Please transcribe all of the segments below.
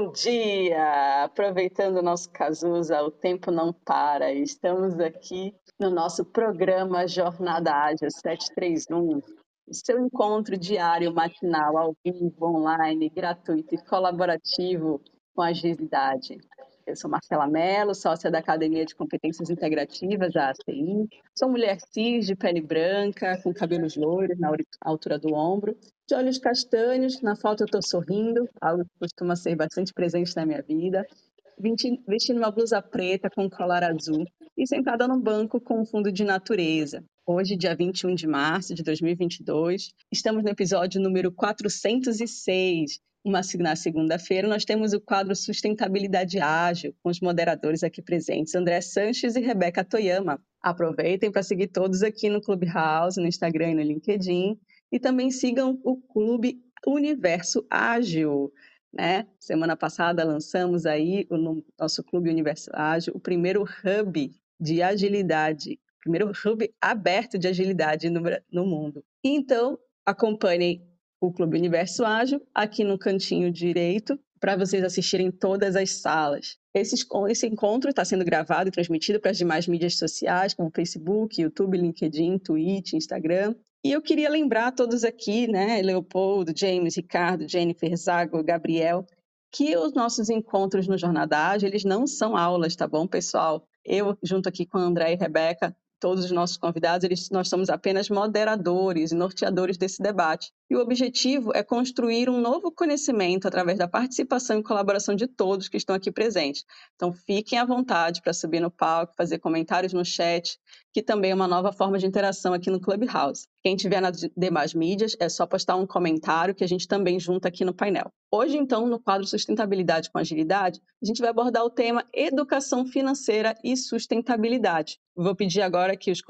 Bom dia! Aproveitando o nosso Cazuza, o tempo não para. Estamos aqui no nosso programa Jornada Ágil 731, o seu encontro diário, matinal, ao vivo, online, gratuito e colaborativo com agilidade. Eu sou Marcela Mello, sócia da Academia de Competências Integrativas, a ACI. Sou mulher cis, de pele branca, com cabelos loiros na altura do ombro, de olhos castanhos, na foto eu estou sorrindo, algo que costuma ser bastante presente na minha vida, vestindo uma blusa preta com colar azul e sentada num banco com um fundo de natureza. Hoje, dia 21 de março de 2022, estamos no episódio número 406 uma, na segunda-feira, nós temos o quadro Sustentabilidade Ágil, com os moderadores aqui presentes, André Sanches e Rebeca Toyama. Aproveitem para seguir todos aqui no Clubhouse, no Instagram e no LinkedIn. E também sigam o Clube Universo Ágil. Né? Semana passada lançamos aí o nosso Clube Universo Ágil, o primeiro hub de agilidade, primeiro hub aberto de agilidade no, no mundo. Então, acompanhem o Clube Universo Ágil, aqui no cantinho direito, para vocês assistirem todas as salas. Esse, esse encontro está sendo gravado e transmitido para as demais mídias sociais, como Facebook, YouTube, LinkedIn, Twitch, Instagram. E eu queria lembrar todos aqui, né, Leopoldo, James, Ricardo, Jennifer, Zago, Gabriel, que os nossos encontros no Jornada Ágil, eles não são aulas, tá bom, pessoal? Eu, junto aqui com a André e Rebeca, todos os nossos convidados, eles, nós somos apenas moderadores e norteadores desse debate. E o objetivo é construir um novo conhecimento através da participação e colaboração de todos que estão aqui presentes. Então, fiquem à vontade para subir no palco, fazer comentários no chat, que também é uma nova forma de interação aqui no Clubhouse. Quem tiver nas demais mídias, é só postar um comentário que a gente também junta aqui no painel. Hoje, então, no quadro Sustentabilidade com Agilidade, a gente vai abordar o tema Educação Financeira e Sustentabilidade. Vou pedir agora que os,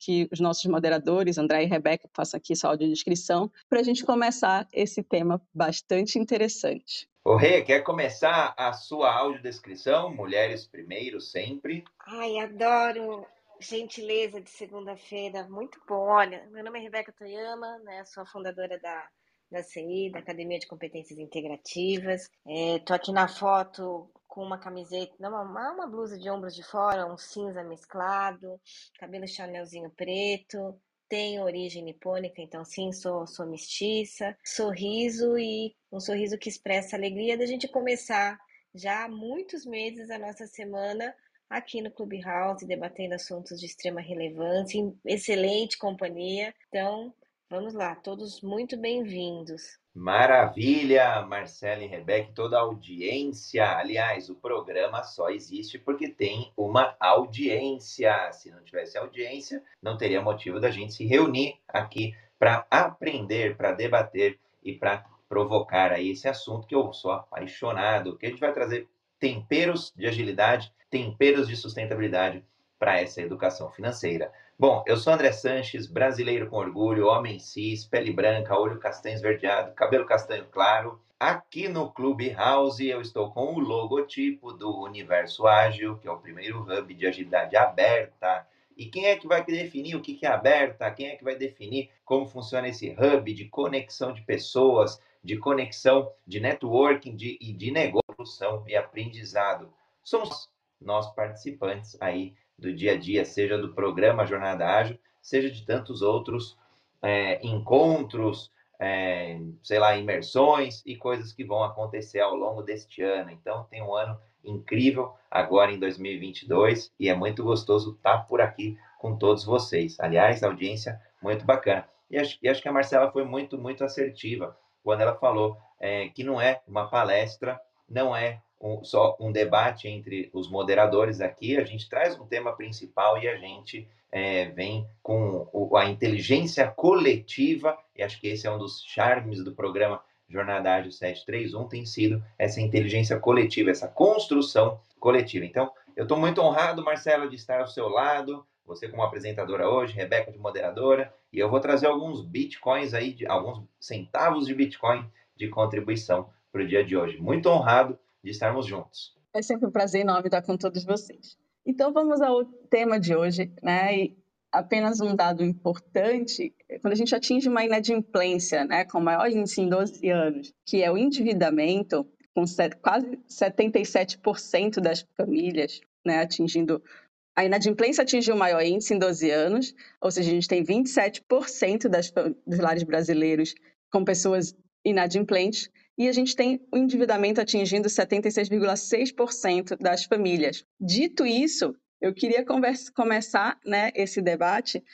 que os nossos moderadores, André e Rebeca, façam aqui sua audiodescrição, para a gente começar esse tema bastante interessante. Ô, Rê, quer começar a sua audiodescrição? Mulheres primeiro, sempre. Ai, adoro gentileza de segunda-feira, muito bom. Olha, meu nome é Rebeca Toyama, né? Sou a fundadora da, da CI, da Academia de Competências Integrativas. Estou é, aqui na foto com uma camiseta, não, uma, uma blusa de ombros de fora, um cinza mesclado, cabelo chanelzinho preto, tenho origem nipônica, então sim, sou, sou mestiça, sorriso e um sorriso que expressa a alegria da gente começar já há muitos meses a nossa semana aqui no Clubhouse, debatendo assuntos de extrema relevância, em excelente companhia. Então, vamos lá, todos muito bem-vindos. Maravilha, Marcela e Rebeca, toda a audiência. Aliás, o programa só existe porque tem uma audiência. Se não tivesse audiência, não teria motivo da gente se reunir aqui para aprender, para debater e para provocar aí esse assunto que eu sou apaixonado, que a gente vai trazer temperos de agilidade, temperos de sustentabilidade para essa educação financeira. Bom, eu sou André Sanches, brasileiro com orgulho, homem cis, pele branca, olho castanho esverdeado, cabelo castanho claro. Aqui no Clube House eu estou com o logotipo do Universo Ágil, que é o primeiro hub de agilidade aberta. E quem é que vai definir o que é aberta? Quem é que vai definir como funciona esse hub de conexão de pessoas, de conexão de networking de, e de negociação e aprendizado? Somos nós participantes aí do dia a dia, seja do programa Jornada Ágil, seja de tantos outros é, encontros, é, sei lá, imersões e coisas que vão acontecer ao longo deste ano. Então, tem um ano incrível agora em 2022 e é muito gostoso estar por aqui com todos vocês. Aliás, audiência muito bacana. E acho, e acho que a Marcela foi muito, muito assertiva quando ela falou é, que não é uma palestra, não é um, só um debate entre os moderadores aqui, a gente traz um tema principal e a gente é, vem com o, a inteligência coletiva, e acho que esse é um dos charmes do programa Jornada Ágil 731, tem sido essa inteligência coletiva, essa construção coletiva. Então, eu estou muito honrado, Marcelo, de estar ao seu lado, você como apresentadora hoje, Rebeca de moderadora, e eu vou trazer alguns bitcoins aí, de, alguns centavos de bitcoin de contribuição para o dia de hoje. Muito honrado de estarmos juntos. É sempre um prazer enorme estar com todos vocês. Então vamos ao tema de hoje, né? E apenas um dado importante, quando a gente atinge uma inadimplência, né, com maior índice em 12 anos, que é o endividamento, com quase 77% das famílias né, atingindo. A inadimplência atingiu o maior índice em 12 anos, ou seja, a gente tem 27% das, dos lares brasileiros com pessoas inadimplentes, e a gente tem o endividamento atingindo 76,6% das famílias. Dito isso, eu queria conversa, começar né, esse debate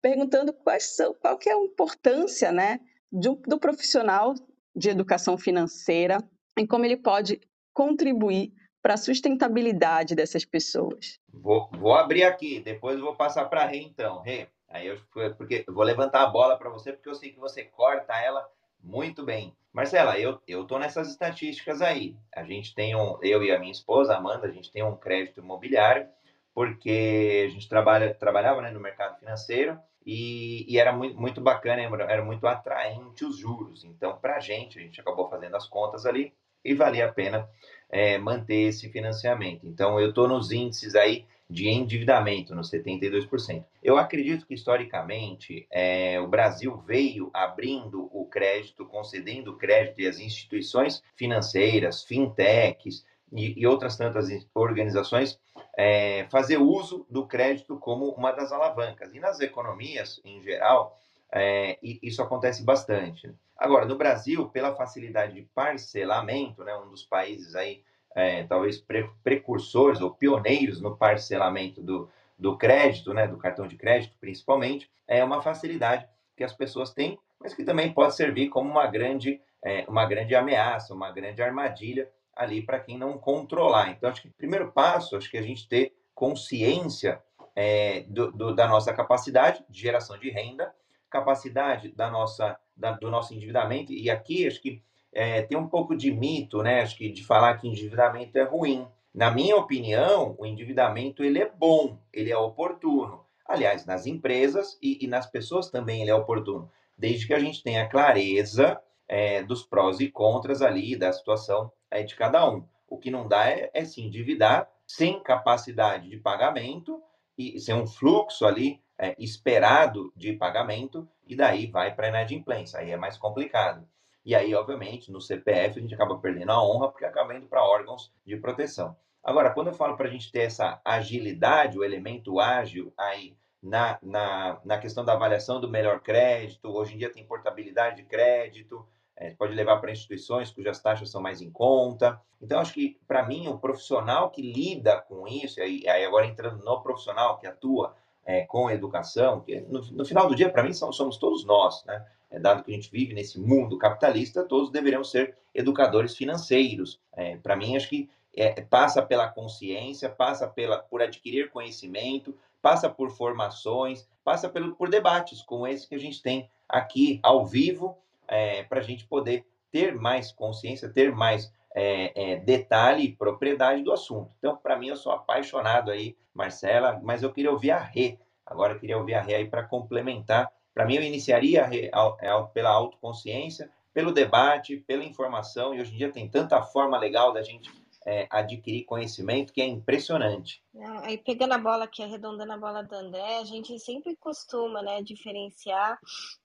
perguntando são, qual que é a importância né, do, do profissional de educação financeira e como ele pode contribuir para a sustentabilidade dessas pessoas. Vou, vou abrir aqui, depois vou passar para a Rê, então. Rê, aí eu, porque, vou levantar a bola para você, porque eu sei que você corta ela muito bem. Marcela, eu, eu tô nessas estatísticas aí. A gente tem um, eu e a minha esposa, Amanda, a gente tem um crédito imobiliário, porque a gente trabalha, trabalhava né, no mercado financeiro e, e, era muito, muito bacana, era muito atraente os juros. Então, para a gente, a gente acabou fazendo as contas ali e valia a pena é, manter esse financiamento. Então, eu estou nos índices aí de endividamento, nos 72%. Eu acredito que, historicamente, é, o Brasil veio abrindo o crédito, concedendo crédito e as instituições financeiras, fintechs e, e outras tantas organizações é, fazer uso do crédito como uma das alavancas. E nas economias, em geral, é, isso acontece bastante. Agora, no Brasil, pela facilidade de parcelamento, né, um dos países aí, é, talvez pre precursores ou pioneiros no parcelamento do, do crédito, né, do cartão de crédito principalmente, é uma facilidade que as pessoas têm, mas que também pode servir como uma grande, é, uma grande ameaça, uma grande armadilha ali para quem não controlar. Então, acho que o primeiro passo, acho que a gente ter consciência é, do, do, da nossa capacidade de geração de renda, capacidade da nossa, da, do nosso endividamento, e aqui acho que é, tem um pouco de mito, né? Acho que de falar que endividamento é ruim. Na minha opinião, o endividamento ele é bom, ele é oportuno. Aliás, nas empresas e, e nas pessoas também ele é oportuno, desde que a gente tenha clareza é, dos prós e contras ali da situação é de cada um. O que não dá é, é se endividar sem capacidade de pagamento e sem um fluxo ali é, esperado de pagamento e daí vai para a inadimplência. Aí é mais complicado. E aí, obviamente, no CPF a gente acaba perdendo a honra porque acaba indo para órgãos de proteção. Agora, quando eu falo para a gente ter essa agilidade, o elemento ágil aí na, na, na questão da avaliação do melhor crédito, hoje em dia tem portabilidade de crédito, é, pode levar para instituições cujas taxas são mais em conta. Então, acho que, para mim, o profissional que lida com isso, e aí agora entrando no profissional que atua é, com educação, que no, no, final do dia, para mim, somos, somos todos nós, né? É, dado que a gente vive nesse mundo capitalista, todos deveremos ser educadores financeiros. É, para mim, acho que é, passa pela consciência, passa pela, por adquirir conhecimento, passa por formações, passa pelo, por debates como esse que a gente tem aqui ao vivo é, para a gente poder ter mais consciência, ter mais é, é, detalhe e propriedade do assunto. Então, para mim, eu sou apaixonado aí, Marcela, mas eu queria ouvir a Rê. Agora, eu queria ouvir a Rê aí para complementar. Para mim, eu iniciaria a, pela autoconsciência, pelo debate, pela informação, e hoje em dia tem tanta forma legal da gente é, adquirir conhecimento que é impressionante. Aí pegando a bola aqui, arredondando a bola do André, a gente sempre costuma né, diferenciar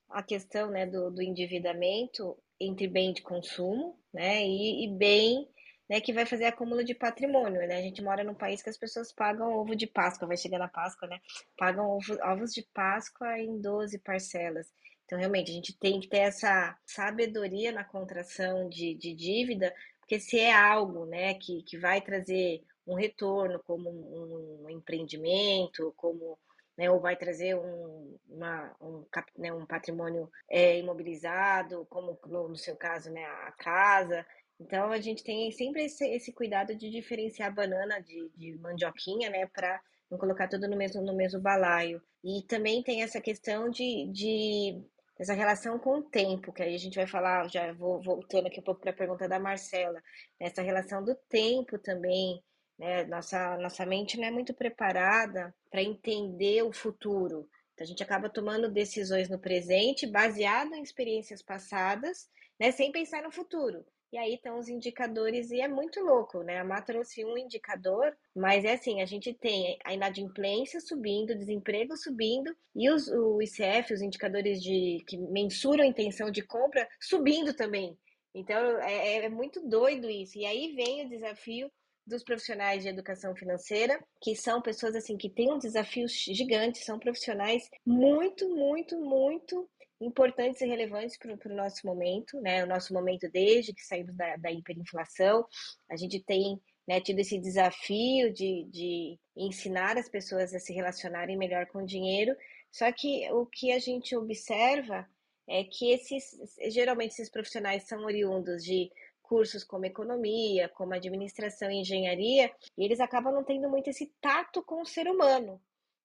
a questão né, do, do endividamento entre bem de consumo né, e, e bem né, que vai fazer acúmulo de patrimônio. Né? A gente mora num país que as pessoas pagam ovo de Páscoa, vai chegar na Páscoa, né? Pagam ovo, ovos de Páscoa em 12 parcelas. Então, realmente, a gente tem que ter essa sabedoria na contração de, de dívida porque se é algo né, que, que vai trazer um retorno como um, um empreendimento, como né, ou vai trazer um, uma, um, né, um patrimônio é, imobilizado, como no, no, seu caso né, a casa. Então a gente tem sempre esse, esse cuidado de diferenciar a banana de, de mandioquinha, né, para não colocar tudo no mesmo, no mesmo balaio. E também tem essa questão de, de essa relação com o tempo, que aí a gente vai falar, já vou voltando aqui um pouco para a pergunta da Marcela, essa relação do tempo também, né? Nossa, nossa mente não é muito preparada para entender o futuro. Então a gente acaba tomando decisões no presente baseado em experiências passadas, né, sem pensar no futuro. E aí estão os indicadores, e é muito louco, né? A Má trouxe um indicador, mas é assim: a gente tem a inadimplência subindo, desemprego subindo, e os, o ICF, os indicadores de que mensuram a intenção de compra, subindo também. Então, é, é muito doido isso. E aí vem o desafio dos profissionais de educação financeira, que são pessoas assim que têm um desafio gigante, são profissionais muito, muito, muito importantes e relevantes para o nosso momento, né? O nosso momento desde que saímos da, da hiperinflação, a gente tem né, tido esse desafio de, de ensinar as pessoas a se relacionarem melhor com o dinheiro. Só que o que a gente observa é que esses, geralmente esses profissionais são oriundos de cursos como economia, como administração e engenharia, e eles acabam não tendo muito esse tato com o ser humano,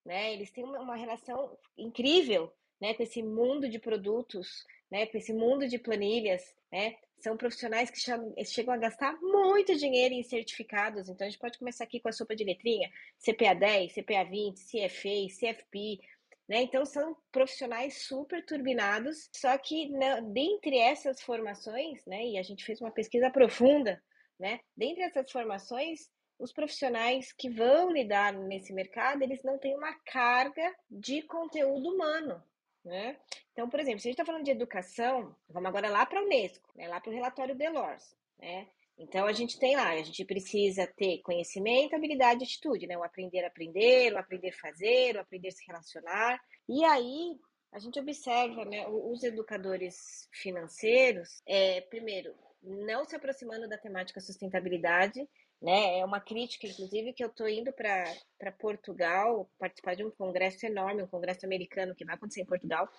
né? Eles têm uma relação incrível, né, com esse mundo de produtos, né, com esse mundo de planilhas, né? São profissionais que chegam a gastar muito dinheiro em certificados. Então a gente pode começar aqui com a sopa de letrinha, CPA 10, CPA 20, CFA, CFP, né? Então, são profissionais super turbinados, só que dentre essas formações, né, e a gente fez uma pesquisa profunda, né, dentre essas formações, os profissionais que vão lidar nesse mercado, eles não têm uma carga de conteúdo humano. Né? Então, por exemplo, se a gente está falando de educação, vamos agora lá para a Unesco, né, lá para o relatório Delors. Né? Então a gente tem lá, a gente precisa ter conhecimento, habilidade e atitude, né? O aprender a aprender, o aprender a fazer, o aprender a se relacionar. E aí a gente observa, né, os educadores financeiros, é, primeiro, não se aproximando da temática sustentabilidade, né? É uma crítica, inclusive, que eu estou indo para Portugal participar de um congresso enorme, um congresso americano que vai acontecer em Portugal,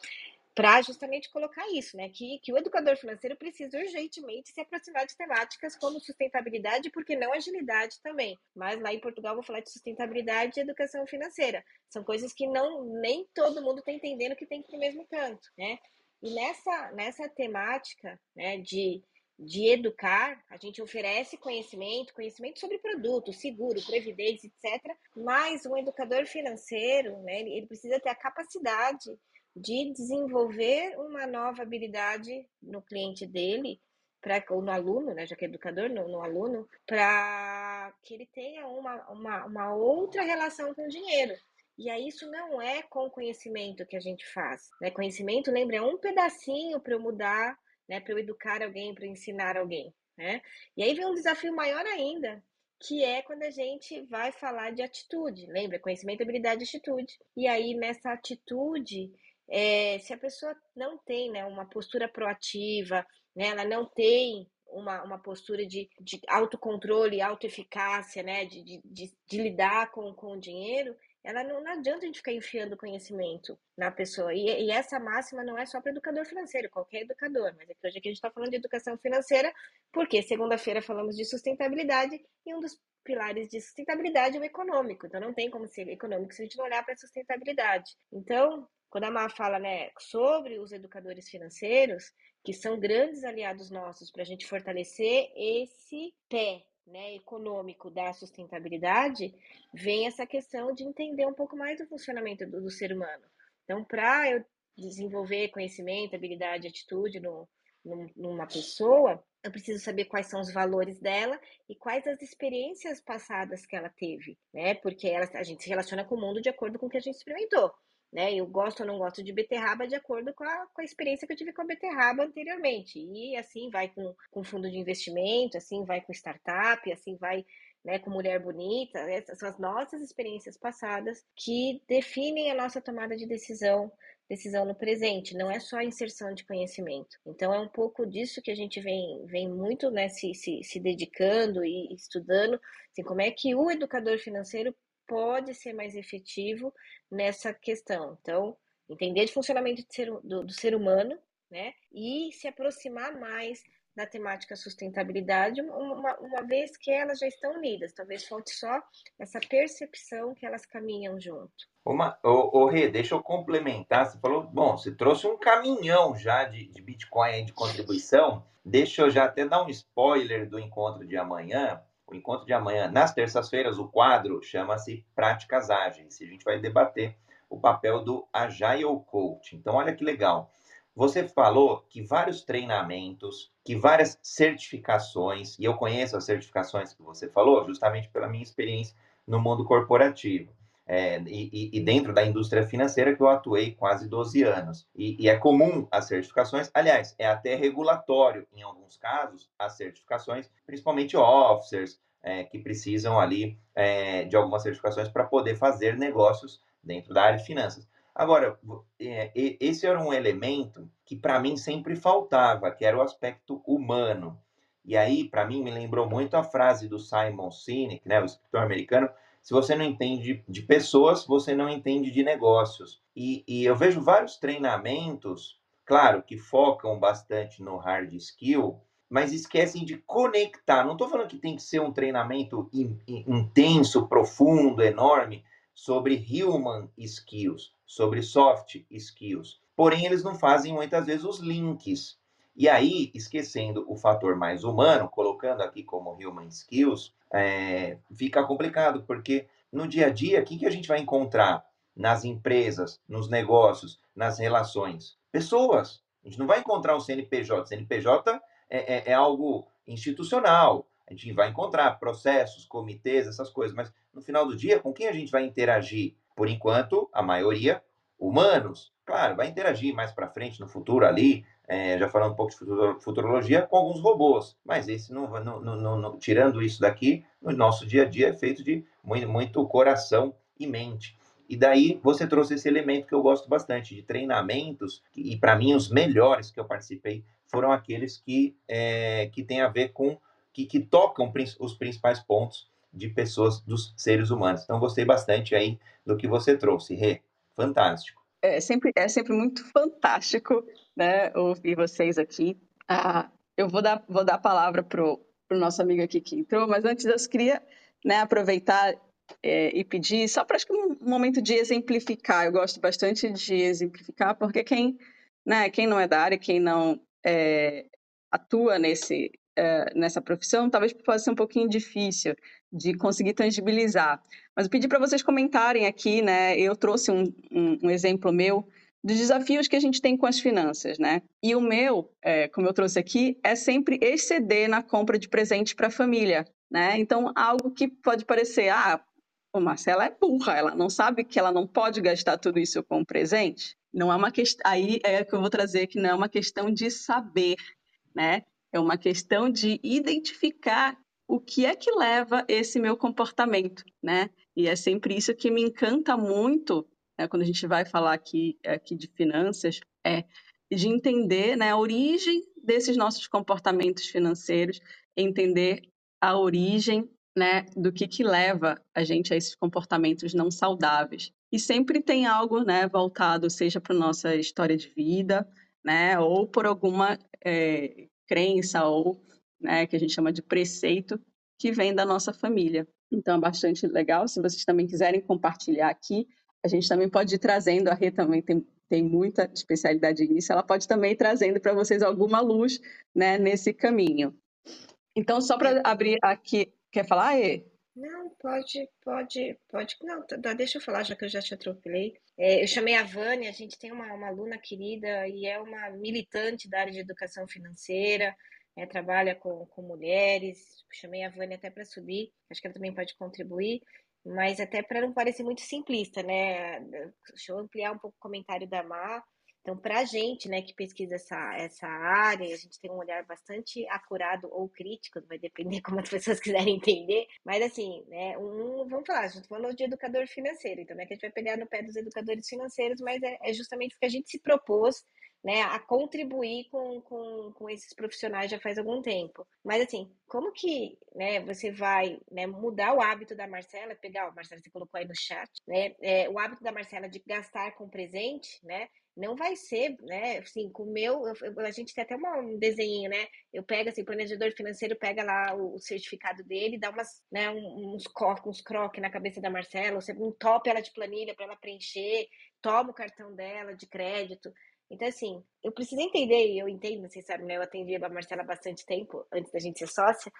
para justamente colocar isso, né? Que, que o educador financeiro precisa urgentemente se aproximar de temáticas como sustentabilidade, porque não agilidade também. Mas lá em Portugal vou falar de sustentabilidade e educação financeira. São coisas que não nem todo mundo está entendendo que tem que ir para o mesmo canto, né? E nessa, nessa temática né, de, de educar, a gente oferece conhecimento, conhecimento sobre produto, seguro, previdência, etc. Mas um educador financeiro, né, ele precisa ter a capacidade de desenvolver uma nova habilidade no cliente dele, pra, ou no aluno, né, já que é educador, no, no aluno, para que ele tenha uma, uma, uma outra relação com o dinheiro. E aí isso não é com conhecimento que a gente faz. Né? Conhecimento, lembra, é um pedacinho para eu mudar, né? para eu educar alguém, para ensinar alguém. Né? E aí vem um desafio maior ainda, que é quando a gente vai falar de atitude. Lembra? Conhecimento, habilidade e atitude. E aí, nessa atitude, é, se a pessoa não tem né, uma postura proativa, né, ela não tem uma, uma postura de, de autocontrole, autoeficácia, né, de, de, de, lidar com, com o dinheiro, ela não, não, adianta a gente ficar enfiando conhecimento na pessoa. E, e essa máxima não é só para educador financeiro, qualquer educador, mas é que hoje aqui a gente está falando de educação financeira, porque segunda-feira falamos de sustentabilidade e um dos pilares de sustentabilidade é o econômico. Então não tem como ser econômico se a gente não olhar para a sustentabilidade. Então, quando a Mar fala né, sobre os educadores financeiros, que são grandes aliados nossos para a gente fortalecer esse pé né, econômico da sustentabilidade, vem essa questão de entender um pouco mais do funcionamento do, do ser humano. Então, para eu desenvolver conhecimento, habilidade, atitude no, no, numa pessoa, eu preciso saber quais são os valores dela e quais as experiências passadas que ela teve, né? Porque ela, a gente se relaciona com o mundo de acordo com o que a gente experimentou né? Eu gosto ou não gosto de beterraba de acordo com a, com a experiência que eu tive com a beterraba anteriormente. E assim vai com, com fundo de investimento, assim vai com startup, assim vai né, com mulher bonita. Essas são as nossas experiências passadas que definem a nossa tomada de decisão decisão no presente, não é só a inserção de conhecimento. Então, é um pouco disso que a gente vem, vem muito né, se, se, se dedicando e estudando, assim, como é que o educador financeiro pode ser mais efetivo nessa questão. Então, entender de funcionamento de ser, do, do ser humano, né? E se aproximar mais da temática sustentabilidade, uma, uma vez que elas já estão unidas. Talvez falte só essa percepção que elas caminham junto. Uma, ô, ô Rê, deixa eu complementar. Você falou, bom, você trouxe um caminhão já de, de Bitcoin de contribuição. Deixa eu já até dar um spoiler do encontro de amanhã o encontro de amanhã, nas terças-feiras, o quadro chama-se Práticas Ágeis. E a gente vai debater o papel do Agile Coach. Então, olha que legal. Você falou que vários treinamentos, que várias certificações, e eu conheço as certificações que você falou, justamente pela minha experiência no mundo corporativo. É, e, e, dentro da indústria financeira que eu atuei quase 12 anos. E, e, é comum as certificações, aliás, é até regulatório em alguns casos as certificações, principalmente officers, é, que precisam ali é, de algumas certificações para poder fazer negócios dentro da área de finanças. Agora, é, esse era um elemento que para mim sempre faltava, que era o aspecto humano. E aí, para mim, me lembrou muito a frase do Simon Sinek, né, o escritor americano, se você não entende de pessoas, você não entende de negócios. E, e eu vejo vários treinamentos, claro, que focam bastante no hard skill, mas esquecem de conectar. Não estou falando que tem que ser um treinamento in, in, intenso, profundo, enorme, sobre human skills, sobre soft skills. Porém, eles não fazem muitas vezes os links. E aí, esquecendo o fator mais humano, colocando aqui como human skills, é, fica complicado, porque no dia a dia, o que, que a gente vai encontrar nas empresas, nos negócios, nas relações? Pessoas. A gente não vai encontrar um CNPJ. CNPJ é, é, é algo institucional. A gente vai encontrar processos, comitês, essas coisas, mas no final do dia, com quem a gente vai interagir? Por enquanto, a maioria humanos. Claro, vai interagir mais para frente, no futuro ali, é, já falando um pouco de futurologia, com alguns robôs. Mas esse não, não, não, não, tirando isso daqui, no nosso dia a dia é feito de muito, muito coração e mente. E daí você trouxe esse elemento que eu gosto bastante, de treinamentos, e para mim os melhores que eu participei foram aqueles que, é, que têm a ver com, que, que tocam os principais pontos de pessoas, dos seres humanos. Então gostei bastante aí do que você trouxe, Rê. Fantástico. É sempre, é sempre muito fantástico né, ouvir vocês aqui. Ah, eu vou dar, vou dar a palavra para o nosso amigo aqui que entrou, mas antes eu queria né, aproveitar é, e pedir, só para acho que um momento de exemplificar. Eu gosto bastante de exemplificar, porque quem, né, quem não é da área, quem não é, atua nesse, é, nessa profissão, talvez possa ser um pouquinho difícil de conseguir tangibilizar. Mas eu pedi para vocês comentarem aqui, né? Eu trouxe um, um, um exemplo meu dos desafios que a gente tem com as finanças, né? E o meu, é, como eu trouxe aqui, é sempre exceder na compra de presente para a família, né? Então, algo que pode parecer, ah, o Marcela é burra, ela não sabe que ela não pode gastar tudo isso com presente. Não é uma questão, aí é que eu vou trazer que não é uma questão de saber, né? É uma questão de identificar o que é que leva esse meu comportamento, né? E é sempre isso que me encanta muito né, quando a gente vai falar aqui, aqui de finanças, é de entender né, a origem desses nossos comportamentos financeiros, entender a origem né, do que, que leva a gente a esses comportamentos não saudáveis. E sempre tem algo né, voltado, seja para nossa história de vida, né, ou por alguma é, crença ou né, que a gente chama de preceito que vem da nossa família. Então é bastante legal. Se vocês também quiserem compartilhar aqui, a gente também pode ir trazendo, a Rê também tem, tem muita especialidade nisso, ela pode também ir trazendo para vocês alguma luz né, nesse caminho. Então, só para abrir aqui, quer falar, Rê? Não, pode, pode, pode. Não, tá, deixa eu falar, já que eu já te atropelei. É, eu chamei a Vânia, a gente tem uma, uma aluna querida e é uma militante da área de educação financeira, é, trabalha com, com mulheres. Chamei a Vânia até para subir, acho que ela também pode contribuir mas até para não parecer muito simplista, né? Deixa eu ampliar um pouco o comentário da Mar. Então, para a gente, né, que pesquisa essa, essa área, a gente tem um olhar bastante acurado ou crítico, vai depender como as pessoas quiserem entender, mas assim, né, um, vamos falar, a gente tá falou de educador financeiro, então é que a gente vai pegar no pé dos educadores financeiros, mas é, é justamente porque a gente se propôs né, a contribuir com, com, com esses profissionais já faz algum tempo. Mas assim, como que né, você vai né, mudar o hábito da Marcela, pegar, o Marcela, você colocou aí no chat, né, é, o hábito da Marcela de gastar com presente, né? Não vai ser, né? Assim, com o meu, eu, a gente tem até uma, um desenho, né? Eu pego assim, o planejador financeiro pega lá o, o certificado dele, dá umas, né, uns, uns croques na cabeça da Marcela, você entope ela de planilha para ela preencher, toma o cartão dela de crédito. Então, assim, eu preciso entender, e eu entendo, vocês sabem, né? Eu atendi a Marcela há bastante tempo, antes da gente ser sócia,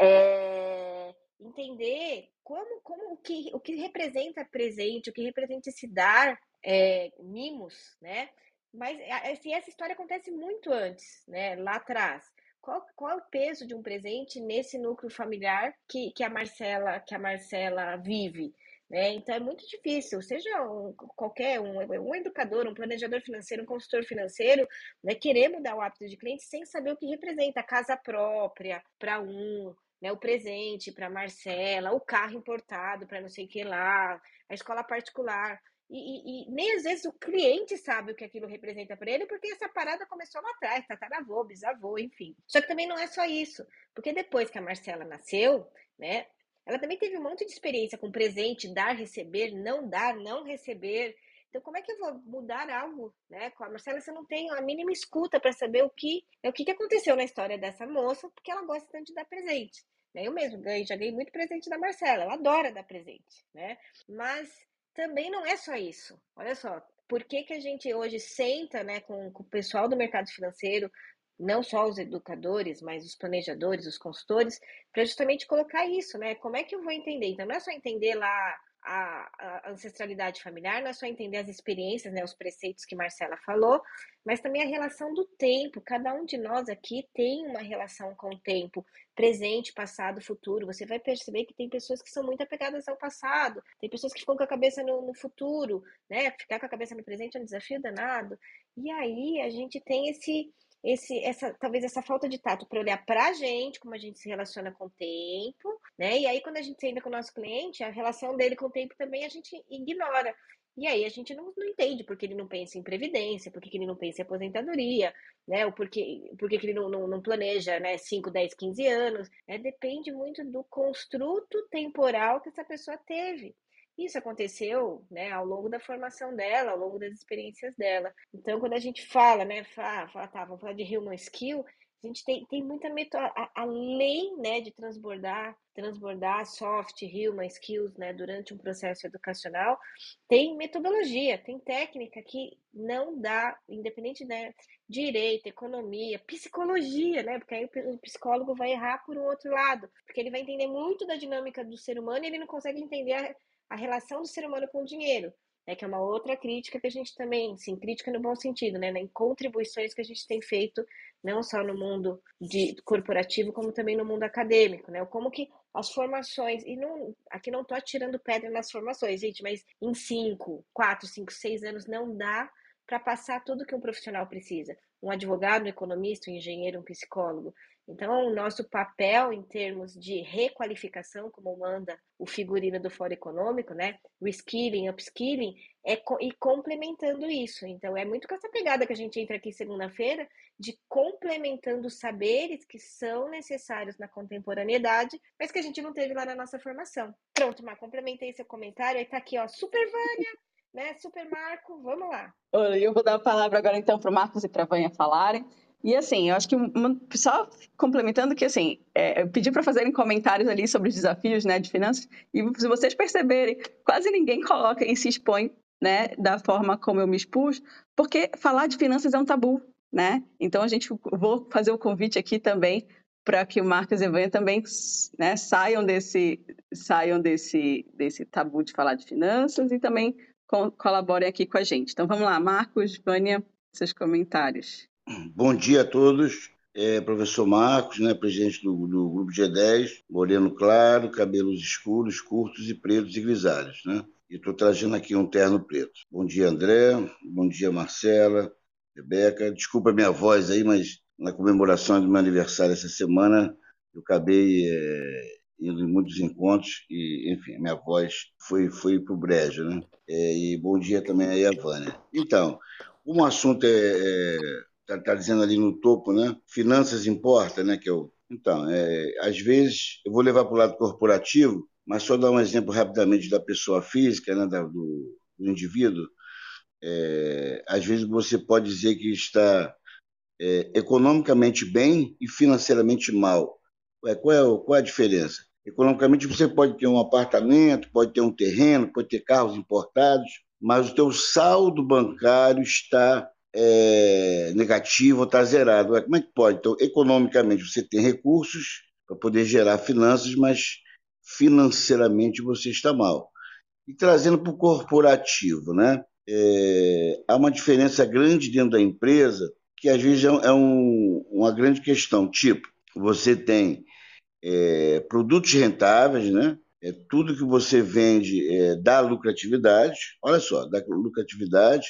é... entender como, como o, que, o que representa presente, o que representa se dar é, mimos, né? Mas assim, essa história acontece muito antes, né? Lá atrás. Qual, qual é o peso de um presente nesse núcleo familiar que, que a Marcela que a Marcela vive? Né? Então é muito difícil, seja um, qualquer um, um educador, um planejador financeiro, um consultor financeiro, né, querer mudar o hábito de cliente sem saber o que representa a casa própria para um, né, o presente para Marcela, o carro importado para não sei o que lá, a escola particular. E, e, e, nem às vezes o cliente sabe o que aquilo representa para ele, porque essa parada começou lá atrás, tataravô, bisavô, enfim. Só que também não é só isso, porque depois que a Marcela nasceu, né, ela também teve um monte de experiência com presente, dar, receber, não dar, não receber. Então, como é que eu vou mudar algo, né? Com a Marcela, você não tem a mínima escuta para saber o que é o que, que aconteceu na história dessa moça, porque ela gosta tanto de dar presente. Né? Eu mesmo ganhei, já ganhei muito presente da Marcela, ela adora dar presente, né? Mas também não é só isso. Olha só, por que, que a gente hoje senta né, com, com o pessoal do mercado financeiro, não só os educadores, mas os planejadores, os consultores, para justamente colocar isso, né? Como é que eu vou entender? Então, não é só entender lá a, a, ancestralidade familiar, não é só entender as experiências, né, os preceitos que Marcela falou, mas também a relação do tempo. Cada um de nós aqui tem uma relação com o tempo, presente, passado, futuro. Você vai perceber que tem pessoas que são muito apegadas ao passado, tem pessoas que ficam com a cabeça no, no futuro, né? Ficar com a cabeça no presente é um desafio danado. E aí a gente tem esse esse, essa, talvez essa falta de tato para olhar para a gente, como a gente se relaciona com o tempo, né? E aí, quando a gente senta com o nosso cliente, a relação dele com o tempo também a gente ignora. E aí a gente não, não entende porque ele não pensa em previdência, porque ele não pensa em aposentadoria, né? Ou porque, porque ele não, não, não planeja né, 5, 10, 15 anos. É, depende muito do construto temporal que essa pessoa teve. Isso aconteceu, né, ao longo da formação dela, ao longo das experiências dela. Então, quando a gente fala, né, fala, fala tá, vamos falar de human skill, a gente tem, tem muita metodologia, além, né, de transbordar, transbordar soft, human skills, né, durante um processo educacional, tem metodologia, tem técnica que não dá, independente, né, direito, economia, psicologia, né, porque aí o psicólogo vai errar por um outro lado, porque ele vai entender muito da dinâmica do ser humano e ele não consegue entender a a relação do ser humano com o dinheiro, né, que é uma outra crítica que a gente também, sim, crítica no bom sentido, né, em contribuições que a gente tem feito não só no mundo de corporativo, como também no mundo acadêmico, né, como que as formações, e não, aqui não estou atirando pedra nas formações, gente, mas em cinco, quatro, cinco, seis anos não dá para passar tudo que um profissional precisa. Um advogado, um economista, um engenheiro, um psicólogo. Então, o nosso papel em termos de requalificação, como manda o figurino do Fórum Econômico, né? Reskilling, upskilling, é e complementando isso. Então, é muito com essa pegada que a gente entra aqui segunda-feira, de complementando os saberes que são necessários na contemporaneidade, mas que a gente não teve lá na nossa formação. Pronto, Mar, complementei seu comentário. Aí tá aqui, ó, Super Vânia, né? Super Marco, vamos lá. Eu vou dar a palavra agora então para o Marcos e para a Vânia falarem. E assim, eu acho que uma, só complementando que assim, é, eu pedi para fazerem comentários ali sobre os desafios, né, de finanças. E se vocês perceberem, quase ninguém coloca e se expõe, né, da forma como eu me expus, porque falar de finanças é um tabu, né? Então a gente vou fazer o convite aqui também para que o Marcos e Evânia também né, saiam desse saiam desse desse tabu de falar de finanças e também co colaborem aqui com a gente. Então vamos lá, Marcos, Vânia, seus comentários. Bom dia a todos. É, professor Marcos, né, presidente do, do, Grupo G10, moreno claro, cabelos escuros, curtos e pretos e grisalhos. Né? E estou trazendo aqui um terno preto. Bom dia, André. Bom dia, Marcela, Rebeca. Desculpa a minha voz aí, mas na comemoração do meu aniversário essa semana, eu acabei é, indo em muitos encontros e, enfim, minha voz foi, foi para o brejo. Né? É, e bom dia também aí a Vânia. Então, um assunto é, é está tá dizendo ali no topo, né? Finanças importa, né? Que o... Então, é, às vezes, eu vou levar para o lado corporativo, mas só dar um exemplo rapidamente da pessoa física, né? Da, do, do indivíduo. É, às vezes você pode dizer que está é, economicamente bem e financeiramente mal. Ué, qual, é, qual é a diferença? Economicamente você pode ter um apartamento, pode ter um terreno, pode ter carros importados, mas o teu saldo bancário está é, negativo ou está zerado. Como é que pode? Então, economicamente, você tem recursos para poder gerar finanças, mas financeiramente você está mal. E trazendo para o corporativo, né? É, há uma diferença grande dentro da empresa que às vezes é, um, uma grande questão. Tipo, você tem é, produtos rentáveis, né? é, tudo que você vende é, dá lucratividade, olha só, dá lucratividade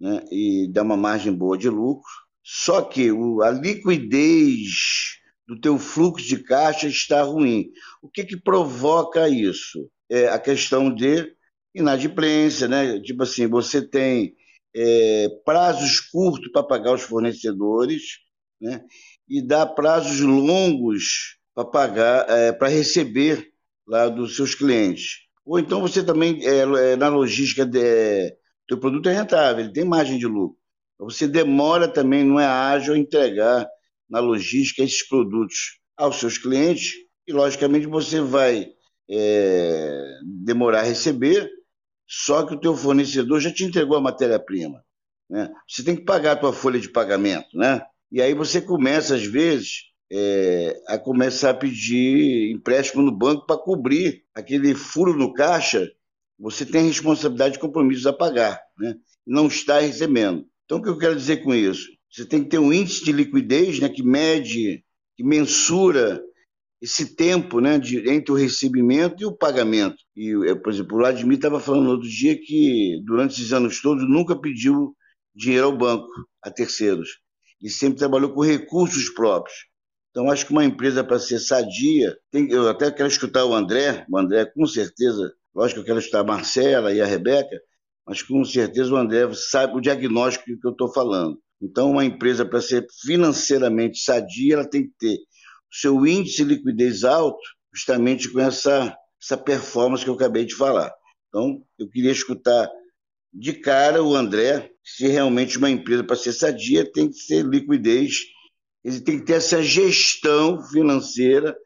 né, e dá uma margem boa de lucro, só que o, a liquidez do teu fluxo de caixa está ruim. O que, que provoca isso? É a questão de inadimplência, né? Tipo assim, você tem é, prazos curtos para pagar os fornecedores, né? E dá prazos longos para pagar, é, para receber lá dos seus clientes. Ou então você também, é, é na logística, de, teu produto é rentável, ele tem margem de lucro. Você demora também, não é ágil entregar na logística esses produtos aos seus clientes e, logicamente, você vai é, demorar a receber, só que o teu fornecedor já te entregou a matéria-prima. Né? Você tem que pagar a tua folha de pagamento, né? E aí você começa, às vezes, é, a começar a pedir empréstimo no banco para cobrir aquele furo no caixa. Você tem responsabilidade e compromissos a pagar, né? não está recebendo. Então, o que eu quero dizer com isso? Você tem que ter um índice de liquidez né, que mede, que mensura esse tempo né, de, entre o recebimento e o pagamento. E, é, por exemplo, o Vladimir estava falando outro dia que, durante esses anos todos, nunca pediu dinheiro ao banco, a terceiros. Ele sempre trabalhou com recursos próprios. Então, acho que uma empresa, para ser sadia, tem, eu até quero escutar o André, o André, com certeza, lógico que eu quero escutar a Marcela e a Rebeca, mas com certeza o André sabe o diagnóstico que eu estou falando. Então, uma empresa, para ser financeiramente sadia, ela tem que ter o seu índice de liquidez alto, justamente com essa, essa performance que eu acabei de falar. Então, eu queria escutar de cara o André, se realmente uma empresa, para ser sadia, tem que ser liquidez ele tem que ter essa gestão financeira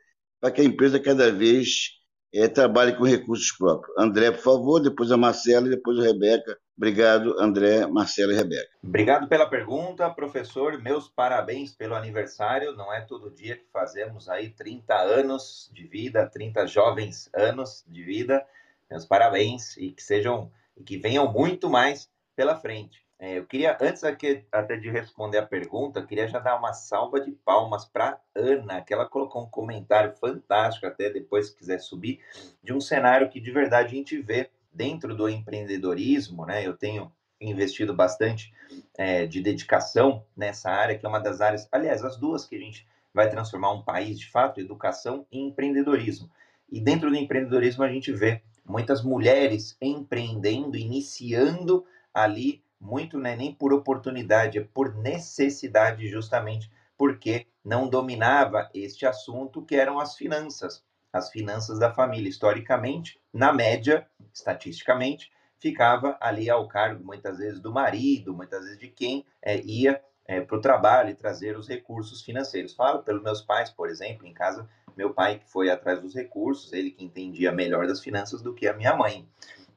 para que a empresa cada vez é, trabalhe com recursos próprios. André, por favor, depois a Marcela e depois a Rebeca. Obrigado, André, Marcela e Rebeca. Obrigado pela pergunta, professor. Meus parabéns pelo aniversário. Não é todo dia que fazemos aí 30 anos de vida, 30 jovens anos de vida. Meus parabéns e que sejam e que venham muito mais pela frente. É, eu queria, antes aqui, até de responder a pergunta, queria já dar uma salva de palmas para Ana, que ela colocou um comentário fantástico, até depois se quiser subir, de um cenário que de verdade a gente vê dentro do empreendedorismo, né? Eu tenho investido bastante é, de dedicação nessa área, que é uma das áreas, aliás, as duas que a gente vai transformar um país de fato, educação e empreendedorismo. E dentro do empreendedorismo a gente vê muitas mulheres empreendendo, iniciando ali muito não é nem por oportunidade, é por necessidade, justamente porque não dominava este assunto, que eram as finanças, as finanças da família. Historicamente, na média, estatisticamente, ficava ali ao cargo, muitas vezes, do marido, muitas vezes de quem é, ia é, para o trabalho e trazer os recursos financeiros. Falo pelos meus pais, por exemplo, em casa, meu pai que foi atrás dos recursos, ele que entendia melhor das finanças do que a minha mãe.